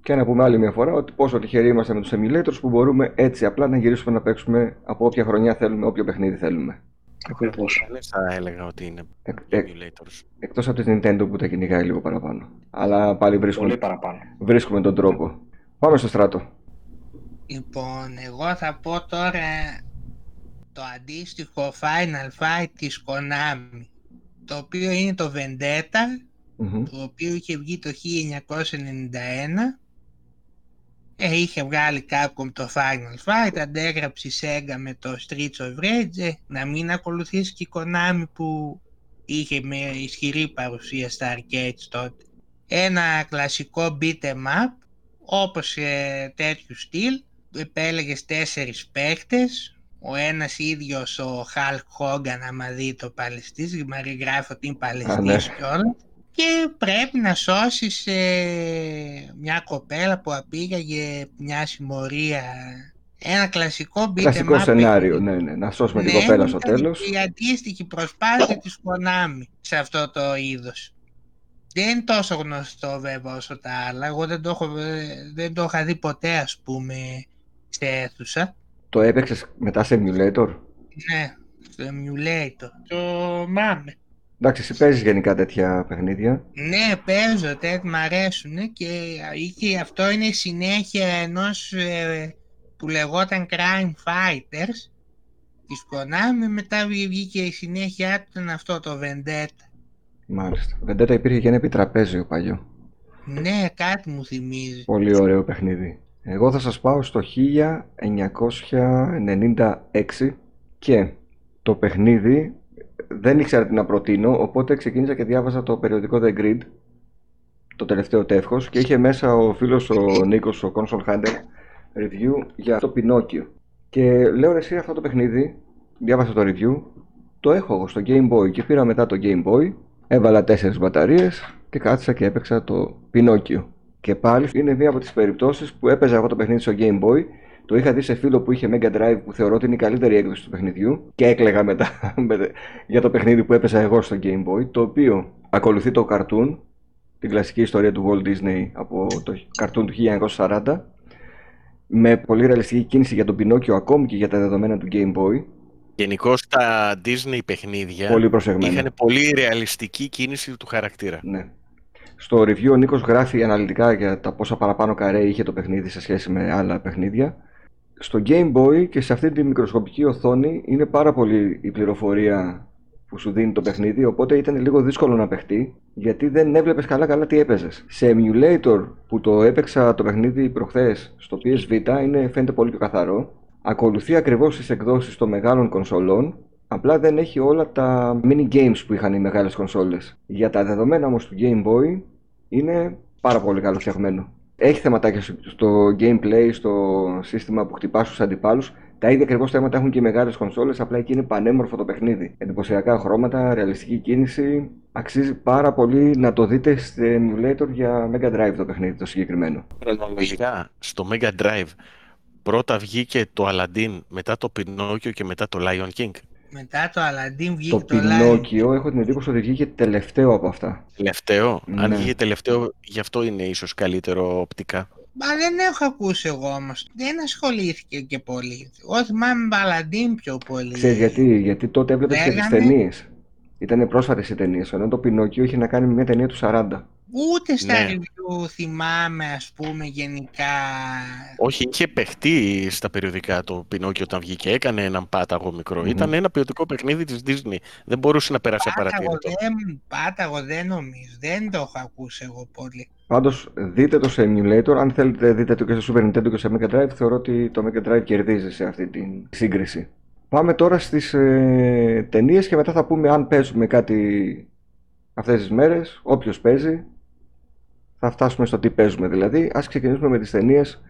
Και να πούμε άλλη μια φορά ότι πόσο τυχεροί είμαστε με τους emulators που μπορούμε έτσι απλά να γυρίσουμε να παίξουμε από όποια χρονιά θέλουμε, όποιο παιχνίδι θέλουμε. Ακριβώς. Δεν θα έλεγα ότι είναι Εκ, εκ, emulators. εκτός από τη Nintendo που τα κυνηγάει λίγο παραπάνω. Αλλά πάλι βρίσκουμε, Πολύ παραπάνω. βρίσκουμε τον τρόπο. Πάμε στο στράτο. Λοιπόν, εγώ θα πω τώρα το αντίστοιχο Final Fight της Konami, το οποίο είναι το Vendetta, Μμμ. το οποίο είχε βγει το 1991. Ε, είχε βγάλει Capcom το Final Fight, αντέγραψε η Sega με το Streets of Rage, ε, να μην ακολουθήσει και η Konami που είχε με ισχυρή παρουσία στα arcades τότε. Ένα κλασικό beat 'em up, όπως ε, τέτοιου στυλ, επέλεγες τέσσερις παίχτες, ο ένας ίδιος ο Hulk Hogan άμα δει το παλαιστής, μα γράφει ότι είναι παλαιστής ναι. κιόλας. Και πρέπει να σώσεις ε, μια κοπέλα που απήγαγε μια συμμορία. Ένα κλασικό beat 'em Κλασικό up σενάριο, παιχνίδι. ναι, ναι. Να σώσουμε την Ναι, κοπέλα στο ήταν τέλος. Η αντίστοιχη προσπάθεια της Konami σε αυτό το είδος. Δεν είναι τόσο γνωστό βέβαια όσο τα άλλα. Εγώ δεν το, έχω, ε, δεν το είχα δει ποτέ ας πούμε σε αίθουσα. Το έπαιξες μετά σε emulator; Ναι, στο emulator. Το μάμε. Εντάξει, εσύ παίζεις γενικά τέτοια παιχνίδια. Ναι, παίζω, τέτοια μ' αρέσουν και είχε, αυτό είναι συνέχεια ενός ε, που λεγόταν Crime Fighters της Konami, μετά βγήκε η συνέχεια του ήταν αυτό το Vendetta. Μάλιστα. Vendetta υπήρχε και ένα επιτραπέζιο παλιό. Ναι, κάτι μου θυμίζει. Πολύ ωραίο παιχνίδι. Εγώ θα σας πάω στο 1996 και το παιχνίδι δεν ήξερα τι να προτείνω, οπότε ξεκίνησα και διάβαζα το περιοδικό The Grid, το τελευταίο τεύχος και είχε μέσα ο φίλος ο Νίκος, ο Console Hunter, review για το Πινόκιο. Και λέω ρε εσύ αυτό το παιχνίδι, διάβασα το review, το έχω εγώ στο Game Boy και πήρα μετά το Game Boy, έβαλα τέσσερις μπαταρίες και κάθισα και έπαιξα το Πινόκιο. Και πάλι είναι μία από τις περιπτώσεις που έπαιζα εγώ το παιχνίδι στο Game Boy το είχα δει σε φίλο που είχε Mega Drive που θεωρώ ότι είναι η καλύτερη έκδοση του παιχνιδιού και έκλαιγα μετά με- για το παιχνίδι που έπαιζα εγώ στο Game Boy το οποίο ακολουθεί το cartoon την κλασική ιστορία του Walt Disney από το cartoon του 1940 με πολύ ρεαλιστική κίνηση για τον Πινόκιο ακόμη και για τα δεδομένα του Game Boy Γενικώ τα Disney παιχνίδια πολύ προσεγμένα είχαν πολύ ρεαλιστική κίνηση του χαρακτήρα. Ναι. Στο review ο Νίκος γράφει αναλυτικά για τα πόσα παραπάνω καρέ είχε το παιχνίδι σε σχέση με άλλα παιχνίδια. Στο Game Boy και σε αυτή τη μικροσκοπική οθόνη είναι πάρα πολύ η πληροφορία που σου δίνει το παιχνίδι, οπότε ήταν λίγο δύσκολο να παιχτεί, γιατί δεν έβλεπες καλά καλά τι έπαιζες. Σε emulator που το έπαιξα το παιχνίδι προχθές στο PSV είναι, φαίνεται πολύ πιο καθαρό. Ακολουθεί ακριβώς τις εκδόσεις των μεγάλων κονσολών, Απλά δεν έχει όλα τα mini games που είχαν οι μεγάλες κονσόλες. Για τα δεδομένα όμως του Game Boy είναι πάρα πολύ καλό φτιαγμένο. Έχει θεματάκια στο gameplay, στο σύστημα που χτυπάς στους αντιπάλους. Τα ίδια ακριβώς θέματα έχουν και οι μεγάλες κονσόλες, απλά εκεί είναι πανέμορφο το παιχνίδι. Εντυπωσιακά χρώματα, ρεαλιστική κίνηση. Αξίζει πάρα πολύ να το δείτε σε emulator για Mega Drive το παιχνίδι το συγκεκριμένο. Χρονολογικά, στο Mega Drive πρώτα βγήκε το Aladdin, μετά το Pinocchio και μετά το Lion King. Μετά το Aladdin Το βγήκε το, Lion Πινόκιο έχω την εντύπωση ότι βγήκε τελευταίο από αυτά. Τελευταίο. Αν Ναι. βγήκε τελευταίο, γι' αυτό είναι ίσως καλύτερο οπτικά. Μα δεν έχω ακούσει εγώ όμως. Δεν ασχολήθηκε και πολύ. Εγώ θυμάμαι Aladdin πιο πολύ. Ξέρεις γιατί, γιατί τότε έβλεπες και τις Λέγανε- ταινίες. Ήταν πρόσφατες οι ταινίες, ενώ το Πινόκιο είχε να κάνει με μια ταινία του 40. Ούτε στα Ναι. review θυμάμαι ας πούμε γενικά. Όχι, είχε παιχτεί στα περιοδικά το Πινόκιο όταν βγήκε. Έκανε έναν πάταγο μικρό. Μμμ. Ήταν ένα ποιοτικό παιχνίδι της Disney. Δεν μπορούσε να περάσει Πάταγο απαρατήρητο. δεν, πάταγο δεν νομίζω. Δεν το έχω ακούσει εγώ πολύ. Πάντως δείτε το σε emulator, αν θέλετε δείτε το και στο Super Nintendo και σε Mega Drive, θεωρώ ότι το Mega Drive κερδίζει σε αυτή τη σύγκριση. Πάμε τώρα στις ε, ταινίες και μετά θα πούμε αν παίζουμε κάτι αυτές τις μέρες, όποιος παίζει. Θα φτάσουμε στο τι παίζουμε δηλαδή. Ας ξεκινήσουμε με τις ταινίες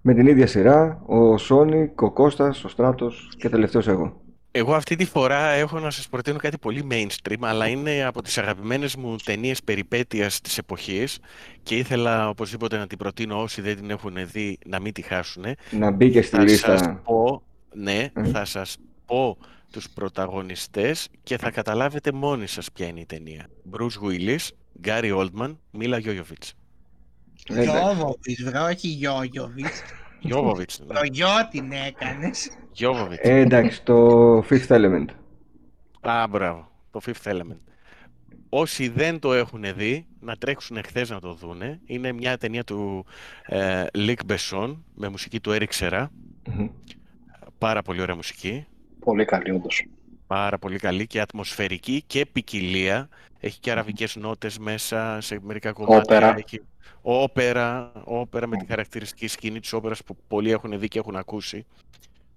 με την ίδια σειρά, ο Sonic, ο Κώστας, ο Στράτος και τελευταίος εγώ. Εγώ αυτή τη φορά έχω να σας προτείνω κάτι πολύ mainstream, αλλά είναι από τις αγαπημένες μου ταινίες περιπέτειας της εποχής και ήθελα οπωσδήποτε να την προτείνω όσοι δεν την έχουν δει να μην τη χάσουν. Να μπει και στη Θα σας λίστα. πω, ναι, Μμ. θα σας πω τους πρωταγωνιστές και θα καταλάβετε μόνοι σας ποια είναι η ταινία. Bruce Willis, Gary Oldman, Mila Jovovich. Εντάξει. Γιώβοβιτς, βρε, όχι Γιώγιοβιτς. Jovovich, ναι. Το γιο την έκανες. Jovovich. Ε, εντάξει, το Fifth Element. Α, μπράβο. Το Fifth Element. Όσοι δεν το έχουν δει, να τρέξουν χθες να το δούνε. Είναι μια ταινία του ε, Luc Besson με μουσική του Eric Serra. Μμμ. Πάρα πολύ ωραία μουσική. Πολύ καλή όντως. Πάρα πολύ καλή και ατμοσφαιρική και ποικιλία. Έχει και αραβικές νότες μέσα σε μερικά κομμάτια. Όπερα. Έχει όπερα, όπερα με τη χαρακτηριστική σκηνή της όπερας που πολλοί έχουν δει και έχουν ακούσει.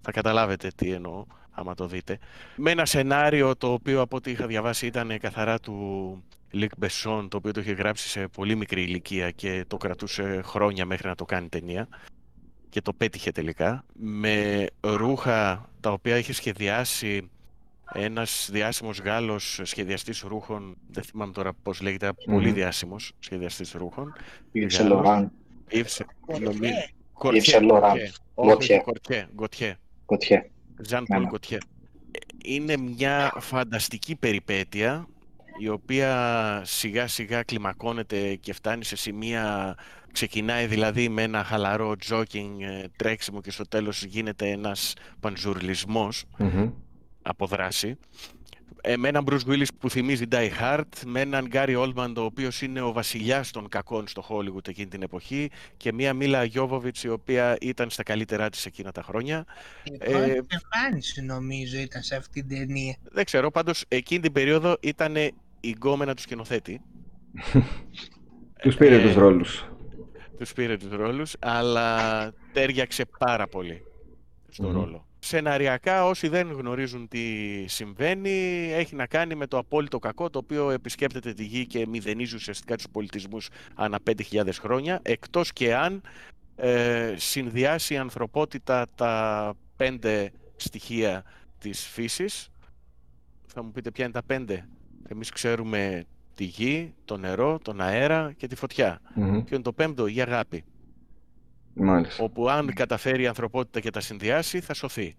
Θα καταλάβετε τι εννοώ άμα το δείτε. Με ένα σενάριο το οποίο από ό,τι είχα διαβάσει ήταν καθαρά του Λυκ Μπεσόν, το οποίο το είχε γράψει σε πολύ μικρή ηλικία και το κρατούσε χρόνια μέχρι να το κάνει ταινία και το πέτυχε τελικά. Με ρούχα τα οποία είχε σχεδιάσει ένας διάσημος Γάλλος σχεδιαστής ρούχων, δεν θυμάμαι τώρα πώς λέγεται, πολύ Μμμ. διάσημος σχεδιαστής ρούχων. Yves Γάλλος. Saint Laurent, Yves, νομίζω- Ε, Κορτιέ, Saint Laurent. Κορτιέ. Όχι, όχι, Gaultier. Κορτιέ, Γκοτιέ. Gaultier. Ζαν Ναι, Πολ ναι. Γκοτιέ. Είναι μια φανταστική περιπέτεια η οποία σιγά σιγά κλιμακώνεται και φτάνει σε σημεία ξεκινάει δηλαδή με ένα χαλαρό τζόκινγκ ε, τρέξιμο και στο τέλος γίνεται ένας πανζουρλισμός Μμμ. Από δράση. Ε, με έναν Bruce Willis που θυμίζει Die Hard, με έναν Gary Oldman ο οποίος είναι ο βασιλιάς των κακών στο Hollywood εκείνη την εποχή και μία Μίλα Γιώβοβιτς η οποία ήταν στα καλύτερά της εκείνα τα χρόνια. Η Ε, πρώτη εμφάνιση νομίζω ήταν σε αυτή την ταινία. Δεν ξέρω, πάντως εκείνη την περίοδο ήταν η γκόμενα του σκηνοθέτη. Τους πήρε Ε, τους ρόλους. Τους πήρε τους ρόλους, αλλά τέριαξε πάρα πολύ στο Μμμ. ρόλο. Σεναριακά, όσοι δεν γνωρίζουν τι συμβαίνει, έχει να κάνει με το απόλυτο κακό, το οποίο επισκέπτεται τη γη και μηδενίζει ουσιαστικά τους πολιτισμούς ανά 5.000 χρόνια, εκτός και αν ε, συνδυάσει η ανθρωπότητα τα πέντε στοιχεία της φύσης. Θα μου πείτε ποια είναι τα πέντε. Εμείς ξέρουμε τη γη, το νερό, τον αέρα και τη φωτιά. Μμμ. Ποιο είναι το πέμπτο, η αγάπη. Μάλιστα. Όπου αν καταφέρει η ανθρωπότητα και τα συνδυάσει, θα σωθεί.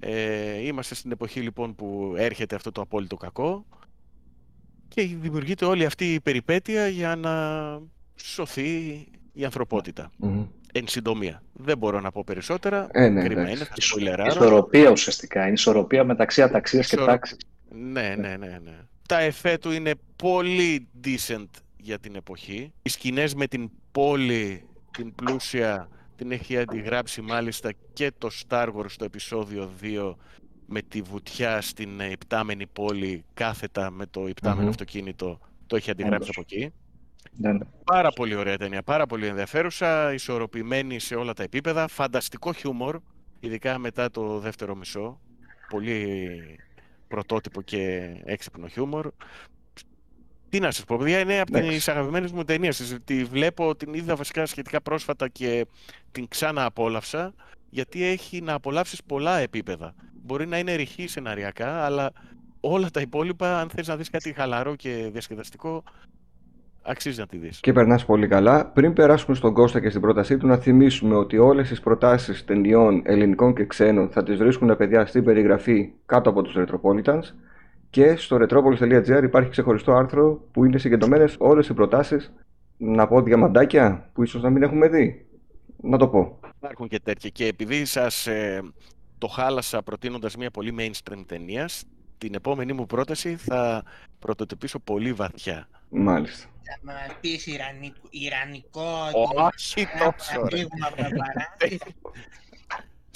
Ε, είμαστε στην εποχή λοιπόν που έρχεται αυτό το απόλυτο κακό και δημιουργείται όλη αυτή η περιπέτεια για να σωθεί η ανθρωπότητα. Μμμ. Εν συντομία. Δεν μπορώ να πω περισσότερα. Ε, ναι, Κρίμα εντάξει. είναι, θα σποιλεράρω. Ισορροπία ουσιαστικά. Είναι ισορροπία μεταξύ αταξίας και Ισορο- τάξης. Ναι, ναι, ναι, ναι. Τα εφέ του είναι πολύ decent για την εποχή. Οι σκηνές με την πόλη, την πλούσια, την έχει αντιγράψει μάλιστα και το Star Wars στο επεισόδιο 2 με τη βουτιά στην ε, υπτάμενη πόλη κάθετα με το υπτάμενο Μμμ. αυτοκίνητο. Το έχει αντιγράψει Όντως. από εκεί. Ναι, ναι. Πάρα πολύ ωραία ταινία, πάρα πολύ ενδιαφέρουσα, ισορροπημένη σε όλα τα επίπεδα, φανταστικό χιούμορ, ειδικά μετά το δεύτερο μισό. Πολύ πρωτότυπο και έξυπνο χιούμορ. Τι να σας πω, παιδιά, είναι από Εντάξει. τις αγαπημένες μου ταινίες. Τη βλέπω, την είδα βασικά σχετικά πρόσφατα και την ξανά απόλαυσα, γιατί έχει να απολαύσεις πολλά επίπεδα. Μπορεί να είναι ρηχή σεναριακά, αλλά όλα τα υπόλοιπα, αν θες να δεις κάτι χαλαρό και διασκεδαστικό, Αξίζει να τη δεις. Και περνάς πολύ καλά. Πριν περάσουμε στον Κώστα και στην πρότασή του, να θυμίσουμε ότι όλες τις προτάσεις ταινιών ελληνικών και ξένων θα τις βρίσκουν παιδιά στην περιγραφή κάτω από τους Retropolitans. Και στο retropolis.gr υπάρχει ξεχωριστό άρθρο που είναι συγκεντρωμένες όλες οι προτάσεις. Να πω διαμαντάκια που ίσως να μην έχουμε δει. Να το πω. Υπάρχουν και τέτοια. Και επειδή σας ε, το χάλασα προτείνοντας μια πολύ mainstream ταινία, την επόμενη μου πρόταση θα πρωτοτυπήσω πολύ βαθιά. Μάλιστα. Θα μας πεις Ιρανικό, Ιρανικό Όχι τόσο,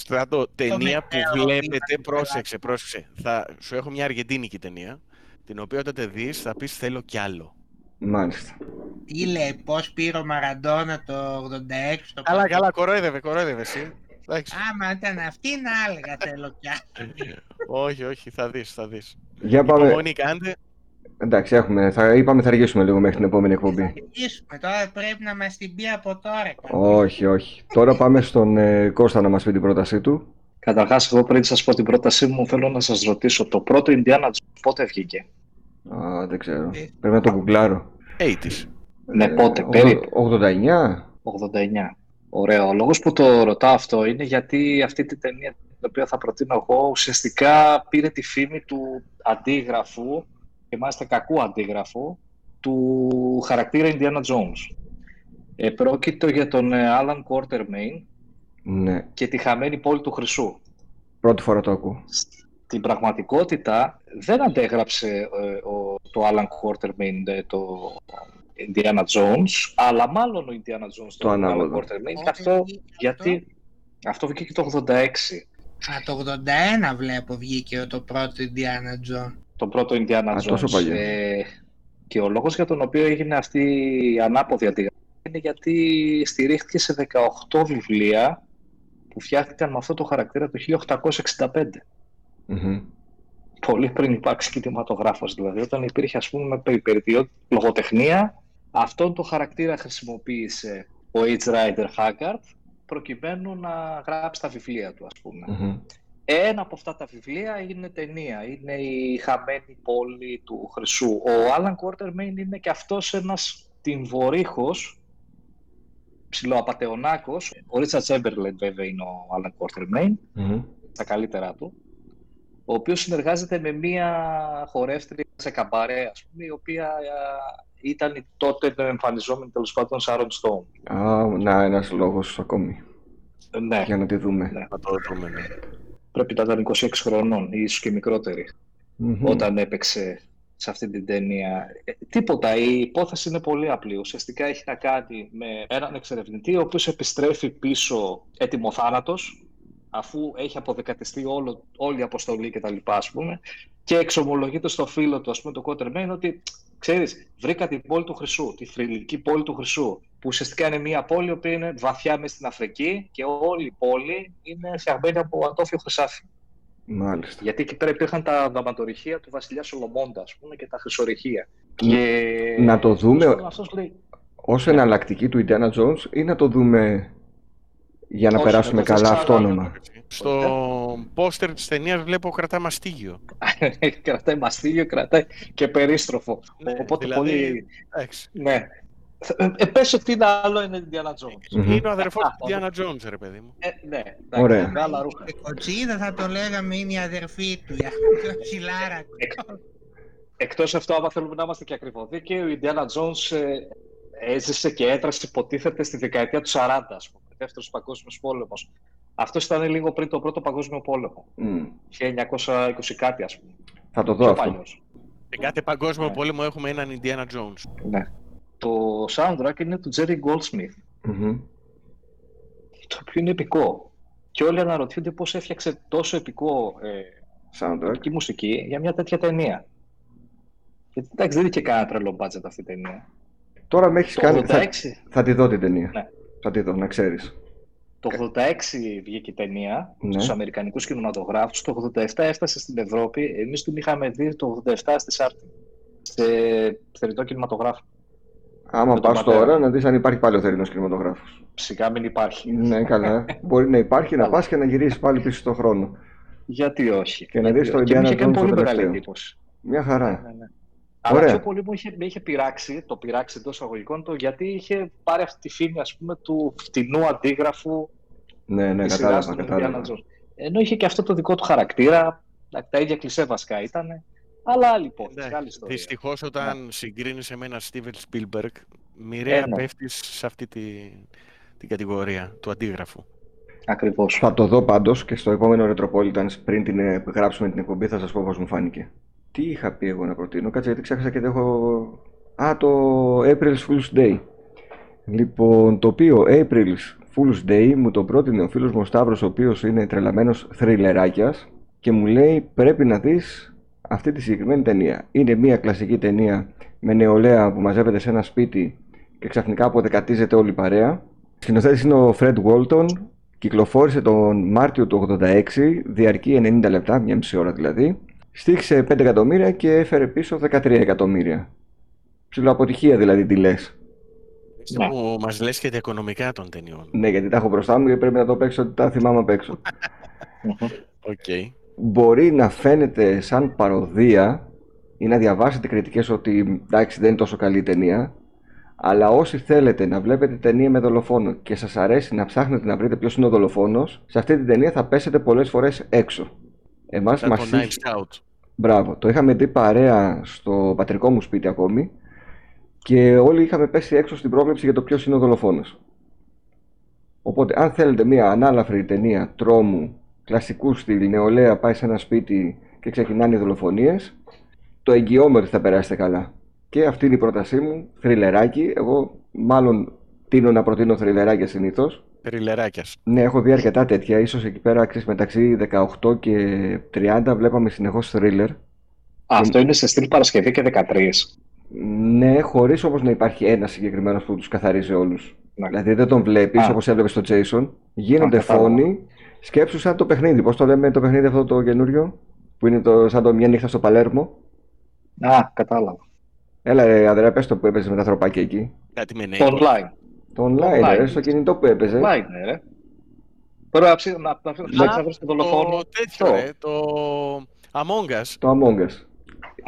Στράτο, ταινία μετέωρο που βλέπετε, πήραμε πρόσεξε, πρόσεξε. Θα σου έχω μια αργεντίνικη ταινία, την οποία όταν τη δεις θα πεις θέλω κι άλλο. Μάλιστα. Τι λέει, πώς πήρε ο Μαραντόνα το 86 στο Καλά, καλά, κορόιδευε, κορόιδευε εσύ. Εντάξει. Άμα ήταν αυτή να έλεγα θέλω πια. όχι, όχι, θα δεις, θα δεις. Για πάμε. Υπομονή κάντε. Εντάξει, έχουμε. Θα, είπαμε θα αργήσουμε λίγο μέχρι την επόμενη εκπομπή. Αρχίσουμε, τώρα πρέπει να μας την πει από τώρα. όχι, όχι. Τώρα πάμε στον ε, Κώστα να μας πει την πρότασή του. Καταρχάς, εγώ πριν σας πω την πρότασή μου, θέλω να σας ρωτήσω, το πρώτο Indiana Jones πότε βγήκε; Α, δεν ξέρω. Ε. Πρέπει να το γκουγκλάρω. 80's. Ναι, πότε, Ε, περίπου. 89. 89. Ωραία. Ο λόγος που το ρωτάω αυτό είναι γιατί αυτή τη ταινία την οποία θα προτείνω εγώ ουσιαστικά πήρε τη φήμη του αντίγραφου και μάλιστα κακού αντίγραφου του χαρακτήρα Indiana Jones. Ε, πρόκειται για τον ε, Alan Quatermain Ναι, και τη χαμένη πόλη του Χρυσού. πρώτη φορά το ακούω. Στην πραγματικότητα δεν αντέγραψε ε, ο, το Alan Quatermain ε, το Indiana Jones, αλλά μάλλον ο Indiana Jones Το Alan ανάλογο. Quatermain και Πότε αυτό βγήκε γιατί αυτό βγήκε το 86. Α, το 81 βλέπω βγήκε το πρώτο Indiana Jones. Το πρώτο Indiana Α, Jones. τόσο παλιό. Ε, και ο λόγος για τον οποίο έγινε αυτή η ανάποδη αντίγραφη είναι γιατί στηρίχθηκε σε 18 βιβλία που φτιάχτηκαν με αυτό το χαρακτήρα το 1865. Μμμ. Πολύ πριν υπάρξει κινηματογράφος δηλαδή. Όταν υπήρχε ας πούμε περιπέτειο λογοτεχνία, αυτόν το χαρακτήρα χρησιμοποίησε ο H. Rider Haggard προκειμένου να γράψει τα βιβλία του ας πούμε. Μμμ. Ένα από αυτά τα βιβλία είναι ταινία, είναι η χαμένη πόλη του Χρυσού. Ο Άλαν Quartermain είναι και αυτός ένας τυμβορύχος, ψιλοαπατεωνάκος. Ο Ρίτσαρτ Τσέμπερλεν βέβαια είναι ο Άλαν Quartermain, Μμμ. τα καλύτερά του, ο οποίος συνεργάζεται με μία χορεύτρια σε καμπαρέ, ας πούμε, η οποία α, ήταν η τότε εμφανιζόμενη τέλος πάντων Σάρον Στόουν. Α, να, ένας λόγος ακόμη. Ναι, Για να τη δούμε. Ναι. Να το δούμε. ναι. Πρέπει να ήταν 26 χρονών ή ίσως και μικρότερη. Μμμ. όταν έπαιξε σε αυτή την ταινία. Ε, τίποτα, η υπόθεση είναι πολύ απλή. Ουσιαστικά έχει να κάνει με έναν εξερευνητή ο οποίος επιστρέφει πίσω έτοιμο θάνατος αφού έχει αποδεκατιστεί όλο, όλη η αποστολή και τα λοιπά, ας πούμε, και εξομολογείται στο φίλο του, ας πούμε, το Quatermain, ότι ξέρεις, βρήκα την πόλη του Χρυσού, τη θρηλυκή πόλη του Χρυσού, που ουσιαστικά είναι μια πόλη που είναι βαθιά μέσα στην Αφρική και όλη η πόλη είναι φτιαγμένη από ατόφιο χρυσάφι. Μάλιστα. Γιατί εκεί πέρα υπήρχαν τα δαματορυχεία του βασιλιά Σολομώντα, ας πούμε, και τα χρυσορυχεία. Και... Να το δούμε- Αυτός λέει, Ως εναλλακτική του Indiana Jones ή να το δούμε για να Όχι, περάσουμε να το καλά δεις αυτόνομα. Στο πόστερ της ταινίας βλέπω κρατά μαστίγιο. κρατάει μαστίγιο, κρατάει και περίστροφο. Ναι, Οπότε δηλαδή- πολύ... Εντάξει. Ναι. Ε, ε, πες ότι είναι άλλο είναι Indiana Jones. Μμμ. Είναι ο αδερφός Α, του Diana Jones, ρε παιδί μου. Ε, ναι, εντάξει, Ωραία. με άλλα ρούχα. Και κοτσίδα θα το λέγαμε είναι η αδερφή του. Για ψηλάρα. Εκτός αυτό, άμα θέλουμε να είμαστε και ακριβοδίκαιοι, ο Indiana Jones ε, έζησε και έτρασε υποτίθεται στη δεκαετία του 40, ας πούμε, δεύτερος παγκόσμιος πόλεμος. Αυτός ήταν λίγο πριν το πρώτο παγκόσμιο πόλεμο, Μμ. 1920 κάτι ας πούμε, Θα το δω πιο αυτό. παλιός. Σε κάθε παγκόσμιο Ναι. πόλεμο έχουμε έναν Indiana Jones. Ναι. Το soundtrack είναι του Jerry Goldsmith, Μμμ. το οποίο είναι επικό. Και όλοι αναρωτιούνται πώς έφτιαξε τόσο επικό ε, Soundtrack. επική μουσική για μια τέτοια ταινία. Γιατί εντάξει, δεν είχε κανένα τρελό budget αυτή η ταινία. Τώρα με έχεις Το κάνει... 86, Θα, θα τη δω την ταινία. Ναι. Θα τη δω, να ξέρεις. το 86 βγήκε η ταινία Ναι. στους Αμερικανικούς κινηματογράφους, το 87 έφτασε στην Ευρώπη, εμείς την είχαμε δει το 87 στη Σάρτη, σε θερινό κινηματογράφο. Άμα Με τον πας πατέρα. τώρα να δεις αν υπάρχει πάλι ο θερινός κινηματογράφος. Σιγά μην υπάρχει. ναι, καλά. Μπορεί να υπάρχει, να Καλά. πας και να γυρίσεις πάλι πίσω στον χρόνο. Γιατί όχι. Και να Γιατί δεις το όχι. Και μου Indiana είχε κάνει Jones το πολύ μεγάλη τελευταίο. εντύπωση. Μια Ναι, χαρά. ναι, ναι. Αλλά Ωραία. πιο πολύ μου είχε, με είχε πειράξει, το πειράξει εντός εισαγωγικών, το γιατί είχε πάρει αυτή τη φήμη ας πούμε, του φτηνού αντίγραφου Ναι, ναι, της σειράς κατάλαβα, του Indiana κατάλαβα. Jones. Ενώ είχε και αυτό το δικό του χαρακτήρα, τα τα ίδια κλισέ βασικά ήταν, αλλά άλλη υπόθεση, άλλη ιστορία. Δυστυχώς, όταν συγκρίνεις με έναν Steven Spielberg, μοιραία Ε, ναι. πέφτεις σε αυτή τη, την κατηγορία του αντίγραφου. Ακριβώς. Θα το δω πάντως και στο επόμενο Retropolitans πριν την ε, γράψουμε την εκπομπή θα σας πω πώς μου φάνηκε. Τι είχα πει εγώ να προτείνω, κάτσε γιατί ξέχασα και δεν έχω. Α, το April's Fool's Day. Λοιπόν, το οποίο April's Fool's Day μου το πρότεινε ο φίλος μου ο Σταύρος, ο οποίος είναι τρελαμένος θριλεράκιας και μου λέει πρέπει να δεις αυτή τη συγκεκριμένη ταινία. Είναι μια κλασική ταινία με νεολαία που μαζεύεται σε ένα σπίτι και ξαφνικά αποδεκατίζεται όλη η παρέα. Σκηνοθέτης είναι ο Fred Walton, κυκλοφόρησε τον Μάρτιο του 86, διαρκεί 90 λεπτά, μιάμιση ώρα δηλαδή. Στοίχισε 5 εκατομμύρια και έφερε πίσω 13 εκατομμύρια. Ψιλοαποτυχία δηλαδή τι λες. Ναι. Που μας λες και τα οικονομικά των ταινιών. Ναι, γιατί τα έχω μπροστά μου και πρέπει να το παίξω ότι τα θυμάμαι απ' έξω. Οκ. Μπορεί να φαίνεται σαν παρωδία ή να διαβάσετε κριτικές ότι εντάξει δεν είναι τόσο καλή η ταινία, αλλά όσοι θέλετε να βλέπετε ταινία με δολοφόνο και σας αρέσει να ψάχνετε να βρείτε ποιος είναι ο δολοφόνος, σε αυτή την ταινία θα πέσετε πολλές φορές έξω. Εμάς Σαν το μας είχε... Knives Out. Μπράβο, το είχαμε δει παρέα στο πατρικό μου σπίτι ακόμη και όλοι είχαμε πέσει έξω στην πρόβλεψη για το ποιος είναι ο δολοφόνος. Οπότε, αν θέλετε μια ανάλαφρη ταινία τρόμου, κλασικού στυλ, νεολαία πάει σε ένα σπίτι και ξεκινάνε οι δολοφονίες, το εγγυώμαι ότι θα περάσετε καλά. Και αυτή είναι η πρότασή μου, θριλεράκι. Εγώ μάλλον τίνω να προτείνω θριλεράκια συνήθως. Τριλεράκιας. Ναι, έχω δει αρκετά τέτοια. Ίσως εκεί πέρα ξέρεις, μεταξύ 18 και 30 βλέπαμε συνεχώς thriller. Αυτό είναι σε στυλ Παρασκευή και 13. Ναι, χωρίς όμως να υπάρχει ένας συγκεκριμένος που τους καθαρίζει όλους. Ναι. Δηλαδή δεν τον βλέπεις Α. όπως έβλεπες στο Jason. Γίνονται Α, κατάλαβα. φόνοι. Σκέψου σαν το παιχνίδι. Πώς το λέμε το παιχνίδι αυτό το καινούριο. Που είναι το, σαν το μια νύχτα στο Παλέρμο. Α, κατάλαβα. Έλα ρε Ανδρέα, πες το που έπαιζες με τα ανθρωπάκια εκεί. Κάτι με Το neighbor. online. Το online, Online. ρε, στο κινητό που έπαιζες. Online, ναι, ρε. Τώρα να ψάξεις να, να, ψάξεις να βρεις τον δολοφόνο. Το τέτοιο, Αυτό. ρε, το Among Us. Το Among Us.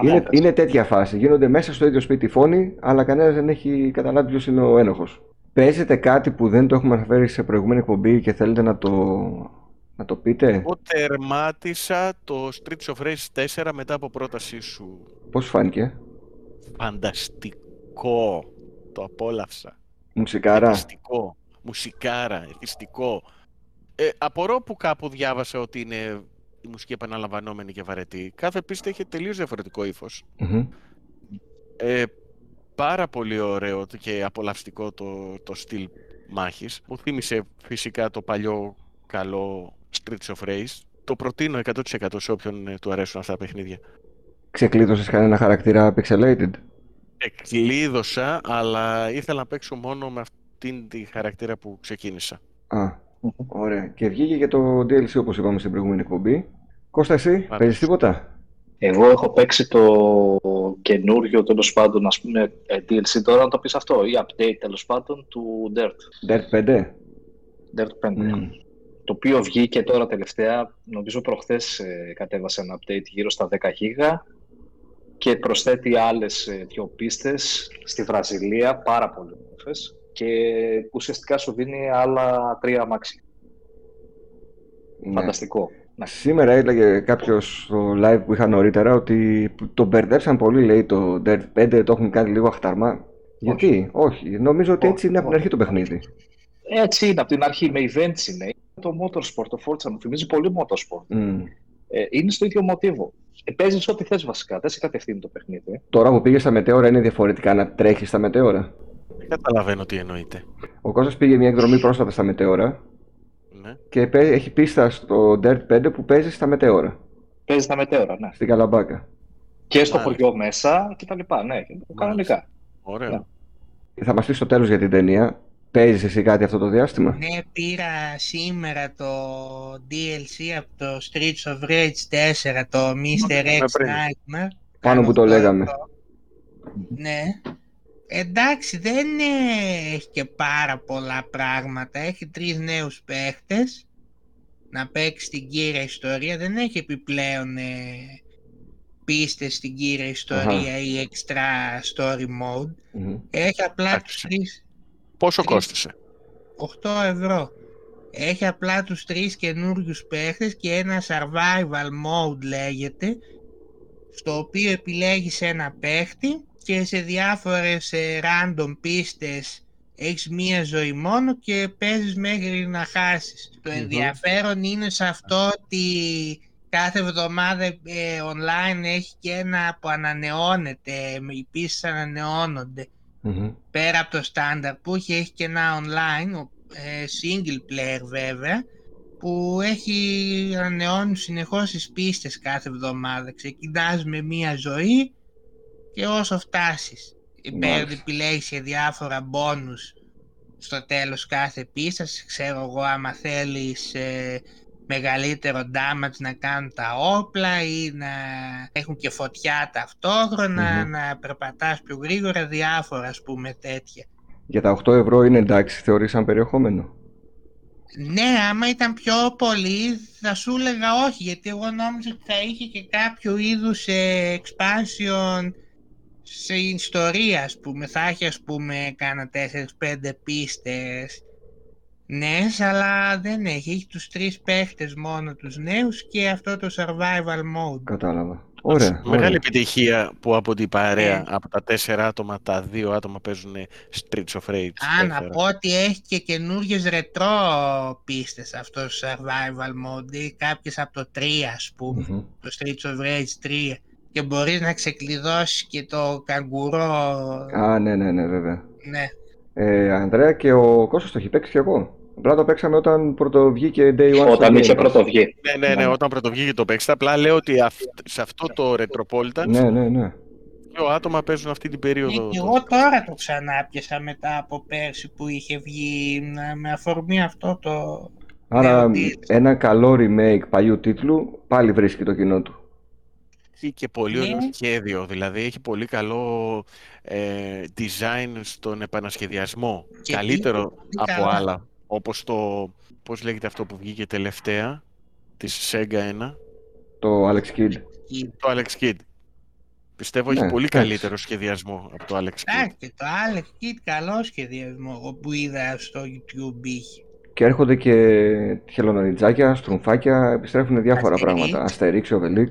Είναι, Us. είναι τέτοια φάση. Γίνονται μέσα στο ίδιο σπίτι φόνοι, αλλά κανένας δεν έχει καταλάβει ποιος είναι ο ένοχος. Παίζετε κάτι που δεν το έχουμε αναφέρει σε προηγούμενη εκπομπή και θέλετε να το, να το πείτε. Εγώ τερμάτισα το Streets of Rage 4 μετά από πρότασή σου. Πώς φάνηκε; Φανταστικό. Το απόλαυσα. Μουσικάρα. Εθιστικό. Μουσικάρα. Εθιστικό. Ε, απορώ που κάπου διάβασα ότι είναι η μουσική επαναλαμβανόμενη και βαρετή. Κάθε πίστη έχει τελείως διαφορετικό ύφος. Μμμ. Ε, πάρα πολύ ωραίο και απολαυστικό το, το στυλ μάχης. Μου θύμισε φυσικά το παλιό καλό Streets of Rage. Το προτείνω 100% σε όποιον ε, του αρέσουν αυτά τα παιχνίδια. Ξεκλείδωσες κανένα χαρακτήρα pixelated; Εκλείδωσα, αλλά ήθελα να παίξω μόνο με αυτήν τη χαρακτήρα που ξεκίνησα. Α, ωραία. Και βγήκε και το DLC όπως είπαμε στην προηγούμενη εκπομπή. Κώστα εσύ, Πάντως. παίζεις τίποτα; Εγώ έχω παίξει το καινούριο τέλος πάντων, ας πούμε, ε, DLC τώρα να το πεις αυτό, ή update τέλος πάντων του Dirt. Dirt 5. Dirt 5. Μμ. Το οποίο βγήκε τώρα τελευταία, νομίζω προχθές ε, κατέβασε ένα update γύρω στα 10 γίγα και προσθέτει άλλες ε, δύο πίστες στη Βραζιλία, πάρα πολύ όμορφες και ουσιαστικά σου δίνει άλλα τρία αμάξια. Ναι. Φανταστικό. Ναι. Σήμερα έλεγε κάποιος στο live που είχα νωρίτερα ότι το μπερδέψαν πολύ, λέει το Dirt 5, το έχουν κάνει λίγο αχταρμά. Γιατί, όχι, νομίζω ότι Όχι, έτσι είναι από την όχι. αρχή το παιχνίδι. Έτσι είναι από την αρχή, με events είναι. Το Motorsport, το Forza μου θυμίζει πολύ Motorsport. Μμ. Ε, είναι στο ίδιο μοτίβο. Ε, παίζεις ό,τι θες βασικά, δεν σε κατευθύνει το παιχνίδι. ε. Τώρα που πήγες στα μετέωρα είναι διαφορετικά να τρέχεις στα μετέωρα; Δεν καταλαβαίνω τι εννοείται. Ο Κώστας πήγε μια εκδρομή πρόσφατα στα μετέωρα Ναι. και πέ- έχει πίστα στο Dirt 5 που παίζει στα μετέωρα, Παίζεις τα μετέωρα, ναι. στην Καλαμπάκα. Και στο Μάλιστα. χωριό μέσα και τα λοιπά, ναι. Κανονικά. Ωραίο. Ναι. Θα μας πεις στο τέλος για την ταινία. Παίζεις εσύ κάτι αυτό το διάστημα; Ναι, πήρα σήμερα το DLC από το Streets of Rage 4, το Mr. Ναι, X πριν. Nightmare. Πάνω που το Αυτό λέγαμε. εδώ. Ναι. Εντάξει, δεν ε, έχει και πάρα πολλά πράγματα. Έχει τρεις νέους παίχτες να παίξει την κύρια ιστορία. Δεν έχει επιπλέον ε, πίστες στην κύρια ιστορία ή extra story mode. Μμμ. Έχει απλά Εντάξει. τους τρεις, Πόσο Τρεις. κόστησε. 8 ευρώ. Έχει απλά τους τρεις καινούριους παίχτες και ένα survival mode λέγεται, στο οποίο επιλέγεις ένα παίχτη και σε διάφορες ε, random πίστες έχεις μία ζωή μόνο και παίζεις μέχρι να χάσεις. Το Μμμ. ενδιαφέρον είναι σε αυτό ότι κάθε εβδομάδα ε, online έχει και ένα που ανανεώνεται, ε, οι πίστες ανανεώνονται Μμμ. πέρα από το στάνταρ που έχει, έχει και ένα online, ο- ε, single player βέβαια, που έχει ανανεώνει συνεχώς τις πίστες κάθε εβδομάδα. Ξεκινάς με μία ζωή και όσο φτάσεις. Υπέρ Μάλιστα. επιλέγεις και διάφορα μπόνους στο τέλος κάθε πίστας. Ξέρω εγώ άμα θέλεις ε, μεγαλύτερο damage να κάνουν τα όπλα ή να έχουν και φωτιά ταυτόχρονα, Μμμ. να περπατάς πιο γρήγορα, διάφορα ας πούμε τέτοια. Για τα 8 ευρώ είναι εντάξει, θεωρείς σαν περιεχόμενο; Ναι, άμα ήταν πιο πολύ θα σου έλεγα όχι, γιατί εγώ νόμιζα ότι θα είχε και κάποιο είδους ε, expansion σε ιστορία, ας πούμε. Θα έχει, ας πούμε, κάνα 4-5 πίστες νέες, αλλά δεν έχει. Έχει τους τρεις παίχτες μόνο τους νέους και αυτό το survival mode. Κατάλαβα. Ωραία. Μεγάλη ωραία. επιτυχία που από την παρέα, Ναι. από τα τέσσερα άτομα, τα δύο άτομα παίζουν Streets of Rage. Α, να 4. πω ότι έχει και καινούργιες ρετρό πίστες αυτό το survival mode ή κάποιες από το 3 ας πούμε. Μμμ. το Streets of Rage 3 και μπορείς να ξεκλειδώσεις και το καγκουρό. Α, ναι, ναι, ναι, βέβαια. Ναι. Ε, Ανδρέα και ο Κώστας το έχει παίξει κι εγώ. Απλά το παίξαμε όταν πρώτο βγήκε Day One στο Όταν Game είχε Pass. πρώτο βγει. Ναι, ναι, ναι, όταν πρωτοβγήκε το παίξτε. Απλά λέω ότι αυ- σε αυτό το Retropolitan Ναι, ναι, ναι. δύο άτομα παίζουν αυτή την περίοδο. Ναι, και εγώ τώρα το ξανάπιασα μετά από πέρσι που είχε βγει να- με αφορμή αυτό το... Άρα Ναι, ότι- ένα καλό remake παλιού τίτλου πάλι βρίσκει το κοινό του. Έχει και πολύ Ναι. ωραίο σχέδιο, δηλαδή έχει πολύ καλό ε, design στον επανασχεδιασμό. Και Καλύτερο πολύ από καλά. άλλα, όπως το, πώς λέγεται αυτό που βγήκε τελευταία, της Sega 1, Το Alex Kidd. το Alex Kidd. Πιστεύω Ναι, έχει πολύ εντάξει. καλύτερο σχεδιασμό από το Alex Kidd. Εντάξει, και το Alex Kid καλό σχεδιασμό εγώ που είδα στο YouTube είχε. Και έρχονται και χελωναριτζάκια, στρουμφάκια, επιστρέφουν διάφορα Asterix. πράγματα. Asterix, Obelix.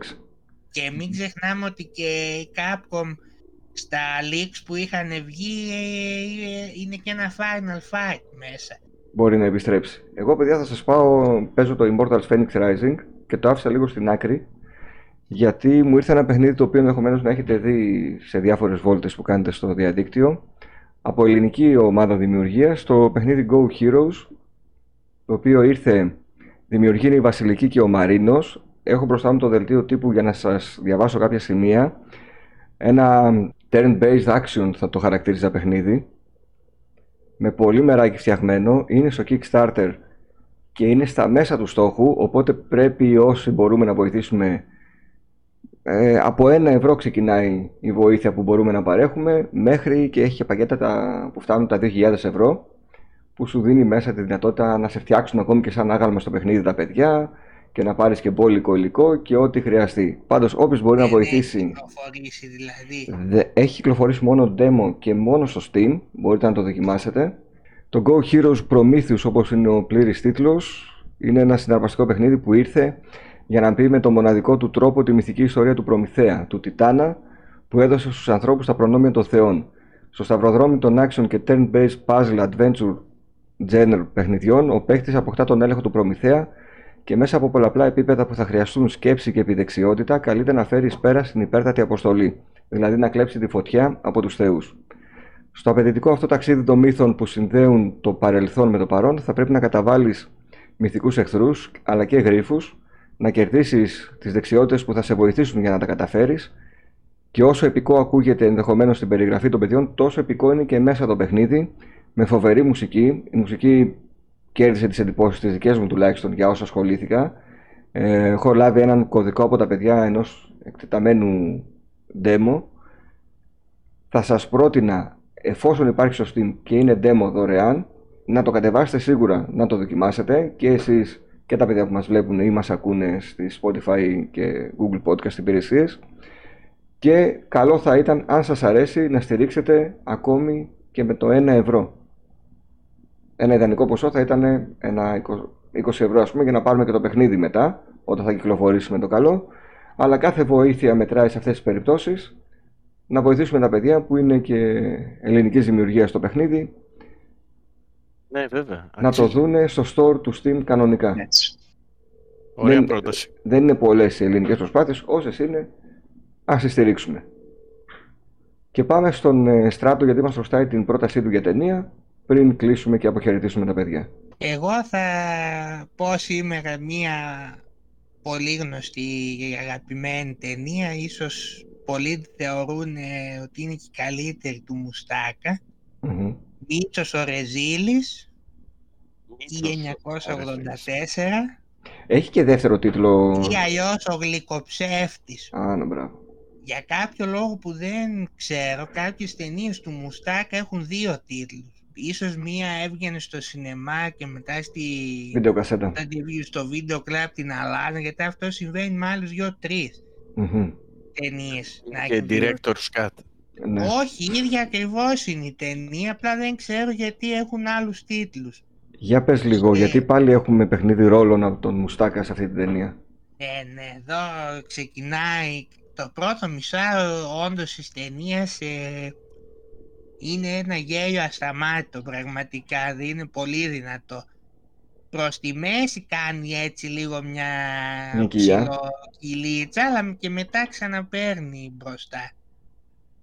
Και μην ξεχνάμε ότι και η Capcom στα leaks που είχαν βγει ε, είναι και ένα Final Fight μέσα. Μπορεί να επιστρέψει. Εγώ, παιδιά, θα σας πάω, παίζω το Immortals Phoenix Rising και το άφησα λίγο στην άκρη γιατί μου ήρθε ένα παιχνίδι το οποίο ενδεχομένως να έχετε δει σε διάφορες βόλτες που κάνετε στο διαδίκτυο από ελληνική ομάδα δημιουργίας, το παιχνίδι Go Heroes το οποίο ήρθε, δημιουργεί είναι η Βασιλική και ο Μαρίνος. Έχω μπροστά μου το δελτίο τύπου για να σας διαβάσω κάποια σημεία. Ένα turn-based action θα το χαρακτήριζα παιχνίδι με πολύ μεράκι φτιαγμένο, είναι στο Kickstarter και είναι στα μέσα του στόχου, οπότε πρέπει όσοι μπορούμε να βοηθήσουμε ε, από ένα ευρώ ξεκινάει η βοήθεια που μπορούμε να παρέχουμε μέχρι και έχει και πακέτα τα, που φτάνουν τα 2.000 ευρώ που σου δίνει μέσα τη δυνατότητα να σε φτιάξουν ακόμη και σαν άγαλμα στο παιχνίδι τα παιδιά και να πάρεις και μπόλικο υλικό και ό,τι χρειαστεί. Πάντως όποιος μπορεί να Δεν έχει βοηθήσει κυκλοφορήσει δηλαδή. Δε- Έχει κυκλοφορήσει μόνο demo και μόνο στο Steam, μπορείτε να το δοκιμάσετε. Το Go Heroes Prometheus, όπως είναι ο πλήρης τίτλος, είναι ένα συναρπαστικό παιχνίδι που ήρθε για να πει με το μοναδικό του τρόπο τη μυθική ιστορία του Προμηθέα, του Τιτάνα, που έδωσε στους ανθρώπους τα προνόμια των θεών. Στο σταυροδρόμι των action και turn-based puzzle adventure genre παιχνιδιών, ο παίκτης αποκτά τον έλεγχο του Προμηθέα και μέσα από πολλαπλά επίπεδα που θα χρειαστούν σκέψη και επιδεξιότητα, καλείται να φέρει εις πέρα στην υπέρτατη αποστολή, δηλαδή να κλέψει τη φωτιά από τους θεούς. Στο απαιτητικό αυτό ταξίδι των μύθων που συνδέουν το παρελθόν με το παρόν, θα πρέπει να καταβάλεις μυθικούς εχθρούς, αλλά και γρίφους, να κερδίσεις τις δεξιότητες που θα σε βοηθήσουν για να τα καταφέρεις και όσο επικό ακούγεται ενδεχομένως στην περιγραφή των παιδιών, τόσο επικό είναι και μέσα το παιχνίδι, με φοβερή μουσική. Η μουσική κέρδισε τις εντυπώσεις τις δικές μου τουλάχιστον για όσα ασχολήθηκα. Ε, έχω λάβει έναν κωδικό από τα παιδιά ενός εκτεταμένου demo. Θα σας πρότεινα, εφόσον υπάρχει στο Steam και είναι demo δωρεάν, να το κατεβάσετε σίγουρα, να το δοκιμάσετε και εσείς και τα παιδιά που μας βλέπουν ή μας ακούνε στη Spotify και Google Podcast υπηρεσίες Και καλό θα ήταν, αν σας αρέσει, να στηρίξετε ακόμη και με το 1 ευρώ. Ένα ιδανικό ποσό θα ήταν ένα 20 ευρώ, ας πούμε, για να πάρουμε και το παιχνίδι μετά, όταν θα κυκλοφορήσει με το καλό. Αλλά κάθε βοήθεια μετράει σε αυτές τις περιπτώσεις. Να βοηθήσουμε τα παιδιά που είναι και ελληνικής δημιουργίας στο παιχνίδι, Ναι, βέβαια. να το Αξίζει. δούνε στο store του Steam κανονικά. Έτσι. Ωραία δεν- πρόταση. Δεν είναι πολλές οι ελληνικές προσπάθειες, όσες είναι, ας τις στηρίξουμε. Και πάμε στον ε, Στράτο γιατί μας χρωστάει την πρότασή του για ταινία, πριν κλείσουμε και αποχαιρετήσουμε τα παιδιά. Εγώ θα πω σήμερα μία πολύ γνωστή και αγαπημένη ταινία, ίσως πολλοί τη θεωρούν ε, ότι είναι και η καλύτερη του Μουστάκα. Μμμ. Μίτσος ο Ρεζίλης, 1984 Έχει και δεύτερο τίτλο. ή αλλιώς ο Γλυκοψεύτης. Α, ναι, μπράβο. Για κάποιο λόγο που δεν ξέρω, κάποιες ταινίες του Μουστάκα έχουν δύο τίτλους. Ίσως μία έβγαινε στο σινεμά και μετά στη... Βίντεο κασέτα. μετά τη βγει στο βίντεο κλαμπ την αλλάζουν, γιατί αυτό συμβαίνει με άλλους δύο-τρεις Μμμ. ταινίες. να Και έχει δύο- director's cut. Ναι. Όχι, η ίδια ακριβώς είναι η ταινία, απλά δεν ξέρω γιατί έχουν άλλους τίτλους. Για πες λίγο, Ε. γιατί πάλι έχουμε παιχνίδι ρόλων από τον Μουστάκα σε αυτή την ταινία. Ναι, ναι, εδώ ξεκινάει το πρώτο μισάρο όντως της ταινίας ε, είναι ένα γέλιο ασταμάτητο πραγματικά, δεν είναι πολύ δυνατό. Προς τη μέση κάνει έτσι λίγο μια Μια κοιλιά. ψιλοκυλίτσα, αλλά και μετά ξαναπαίρνει μπροστά.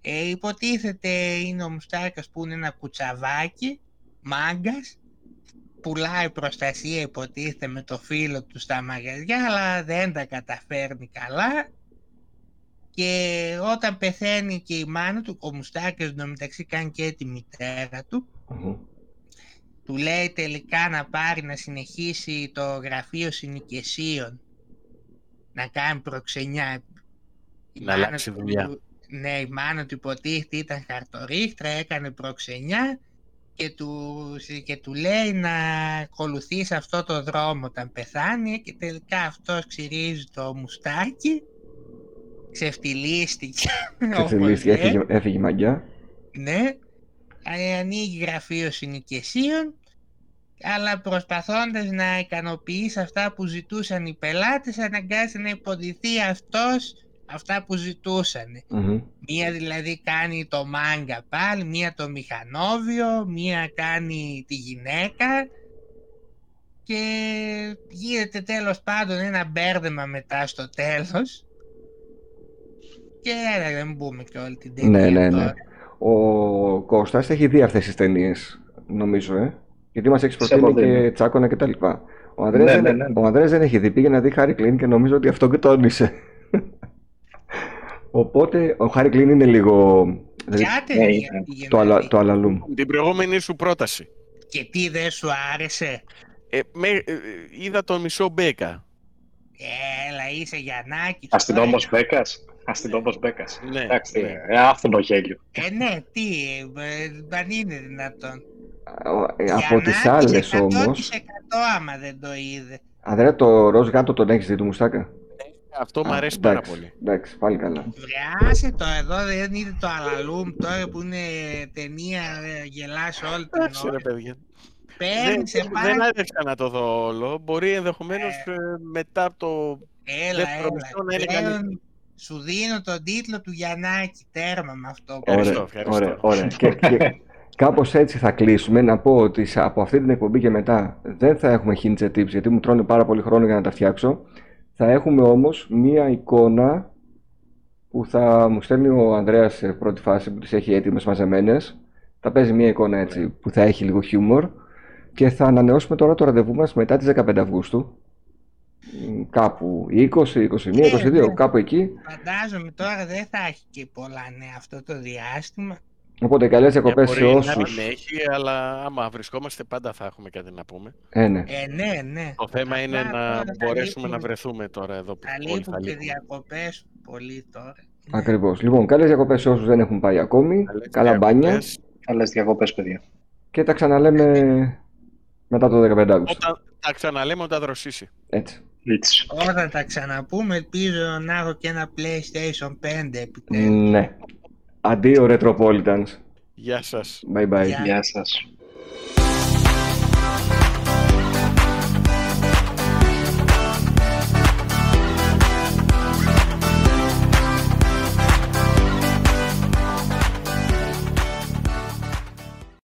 Ε, υποτίθεται είναι ο Μουστάκας που είναι ένα κουτσαβάκι, μάγκας, πουλάει προστασία υποτίθεται με το φίλο του στα μαγαζιά αλλά δεν τα καταφέρνει καλά και όταν πεθαίνει και η μάνα του, ο Μουστάκας μεταξύ κάνει και τη μητέρα του Μμμ. του λέει τελικά να πάρει να συνεχίσει το γραφείο συνοικεσίων να κάνει προξενιά. Η Να μάνα αλλάξει του- δουλειά. Ναι, η μάνα του υποτίθεται ήταν χαρτορίχτρα, έκανε προξενιά και του, και του λέει να ακολουθήσει αυτό το δρόμο όταν πεθάνει και τελικά αυτός ξυρίζει το μουστάκι, ξεφτυλίστηκε. όπως Ξεφτυλίστηκε, λέει. έφυγε, έφυγε η μαγιά. Ναι, ε, ανοίγει γραφείο συνοικεσίων, αλλά προσπαθώντας να ικανοποιήσει αυτά που ζητούσαν οι πελάτες, αναγκάζεται να υποδηθεί αυτός αυτά που ζητούσαν. Μμμ. Μία δηλαδή κάνει το μάγκα πάλι, μία το μηχανόβιο, μία κάνει τη γυναίκα και γίνεται τέλος πάντων ένα μπέρδεμα μετά στο τέλος και έλα, δεν μπούμε και όλη την ταινία Ναι, ναι, ναι. τώρα. Ο Κώστας έχει δει αυτές τις ταινίες, νομίζω, ε. Γιατί μας έχεις Σε προτείνει έχω δει, και ναι. τσάκωνα και τα λοιπά. Ο Ανδρέας, Ναι, δεν, ναι, ναι. ο Ανδρέας δεν έχει δει, πήγε να δει Χάρη Κλίν και νομίζω ότι αυτό και τόνισε. Οπότε ο Χάρη Κλίν είναι λίγο δηλαδή, Ποια ναι, ταινία είναι. πήγε το, να αλα, δει; το αλαλούμ. Την προηγούμενη σου πρόταση. Και τι δεν σου άρεσε; Ε, με, ε, είδα τον μισό Μπέκα. Έλα, είσαι Γιαννάκης. Αστυνόμος Μπέκας. Αστυνόμος Μπέκας. Ναι, Εντάξει, ναι. ε, άφθονο γέλιο. Ε, ναι, τι, ε, αν είναι δυνατόν. Ε, Από τις Γιαννάκης άλλες όμως, 100% άμα δεν το είδε. Ανδρέα το ροζ γάτο τον έχεις δει του Μουστάκα; Αυτό μου Α, αρέσει πάρα εντάξει, πολύ. Εντάξει, πάλι καλά. Βρεάσε το εδώ, δεν είδε το Αλαλούμ τώρα που είναι ταινία, ε, γελάς όλη την Εντάξει, ρε ώρα. παιδιά. Παίρνεις Δεν, σε δεν πάλι. άρχισα να το δω όλο. Μπορεί ενδεχομένως μετά από το. Έλα, δεύτερο έλα. μισό να είναι Πλέον καλύτερο. Σου δίνω τον τίτλο του Γιαννάκη, τέρμα με αυτό. Ευχαριστώ, Ωραία, ευχαριστώ. ωραία, ωραία. και, και κάπως έτσι θα κλείσουμε. Να πω ότι σε- από αυτή την εκπομπή και μετά δεν θα έχουμε hints and tips γιατί μου τρώνε πάρα πολύ χρόνο για να τα φτιάξω. Θα έχουμε όμως μία εικόνα που θα μου στέλνει ο Ανδρέας σε πρώτη φάση που τις έχει έτοιμες μαζεμένες. Θα παίζει μία εικόνα έτσι που θα έχει λίγο χιούμορ και θα ανανεώσουμε τώρα το ραντεβού μας μετά τις 15 Αυγούστου. Μ, Κάπου 20, 21, 22, ναι. κάπου εκεί. Φαντάζομαι τώρα δεν θα έχει και πολλά νέα αυτό το διάστημα. Οπότε καλές διακοπές σε Μπορεί να όσους... την έχει, αλλά άμα βρισκόμαστε πάντα θα έχουμε κάτι να πούμε. Ε, ναι. Ε, ναι, ναι. Το θέμα είναι Απλά να τώρα θα μπορέσουμε να λείπουν- βρεθούμε τώρα εδώ που Θα όλοι λείπουν θα και λείπουν. διακοπές πολύ τώρα. Ναι. Ακριβώς. Λοιπόν, καλές διακοπές σε όσους δεν έχουν πάει ακόμη. Καλές Καλά μπάνια. διακοπές. Καλές διακοπές, παιδιά. Και τα ξαναλέμε μετά το 15 Αύγουστο. Όταν τα ξαναλέμε όταν δροσίσει. Έτσι. Έτσι. Όταν τα ξαναπούμε, ελπίζω να έχω και ένα PlayStation 5 επιτέλους. Ναι. Αντίο Retropolitans. Γεια σας. Bye bye. Γεια. Γεια σας.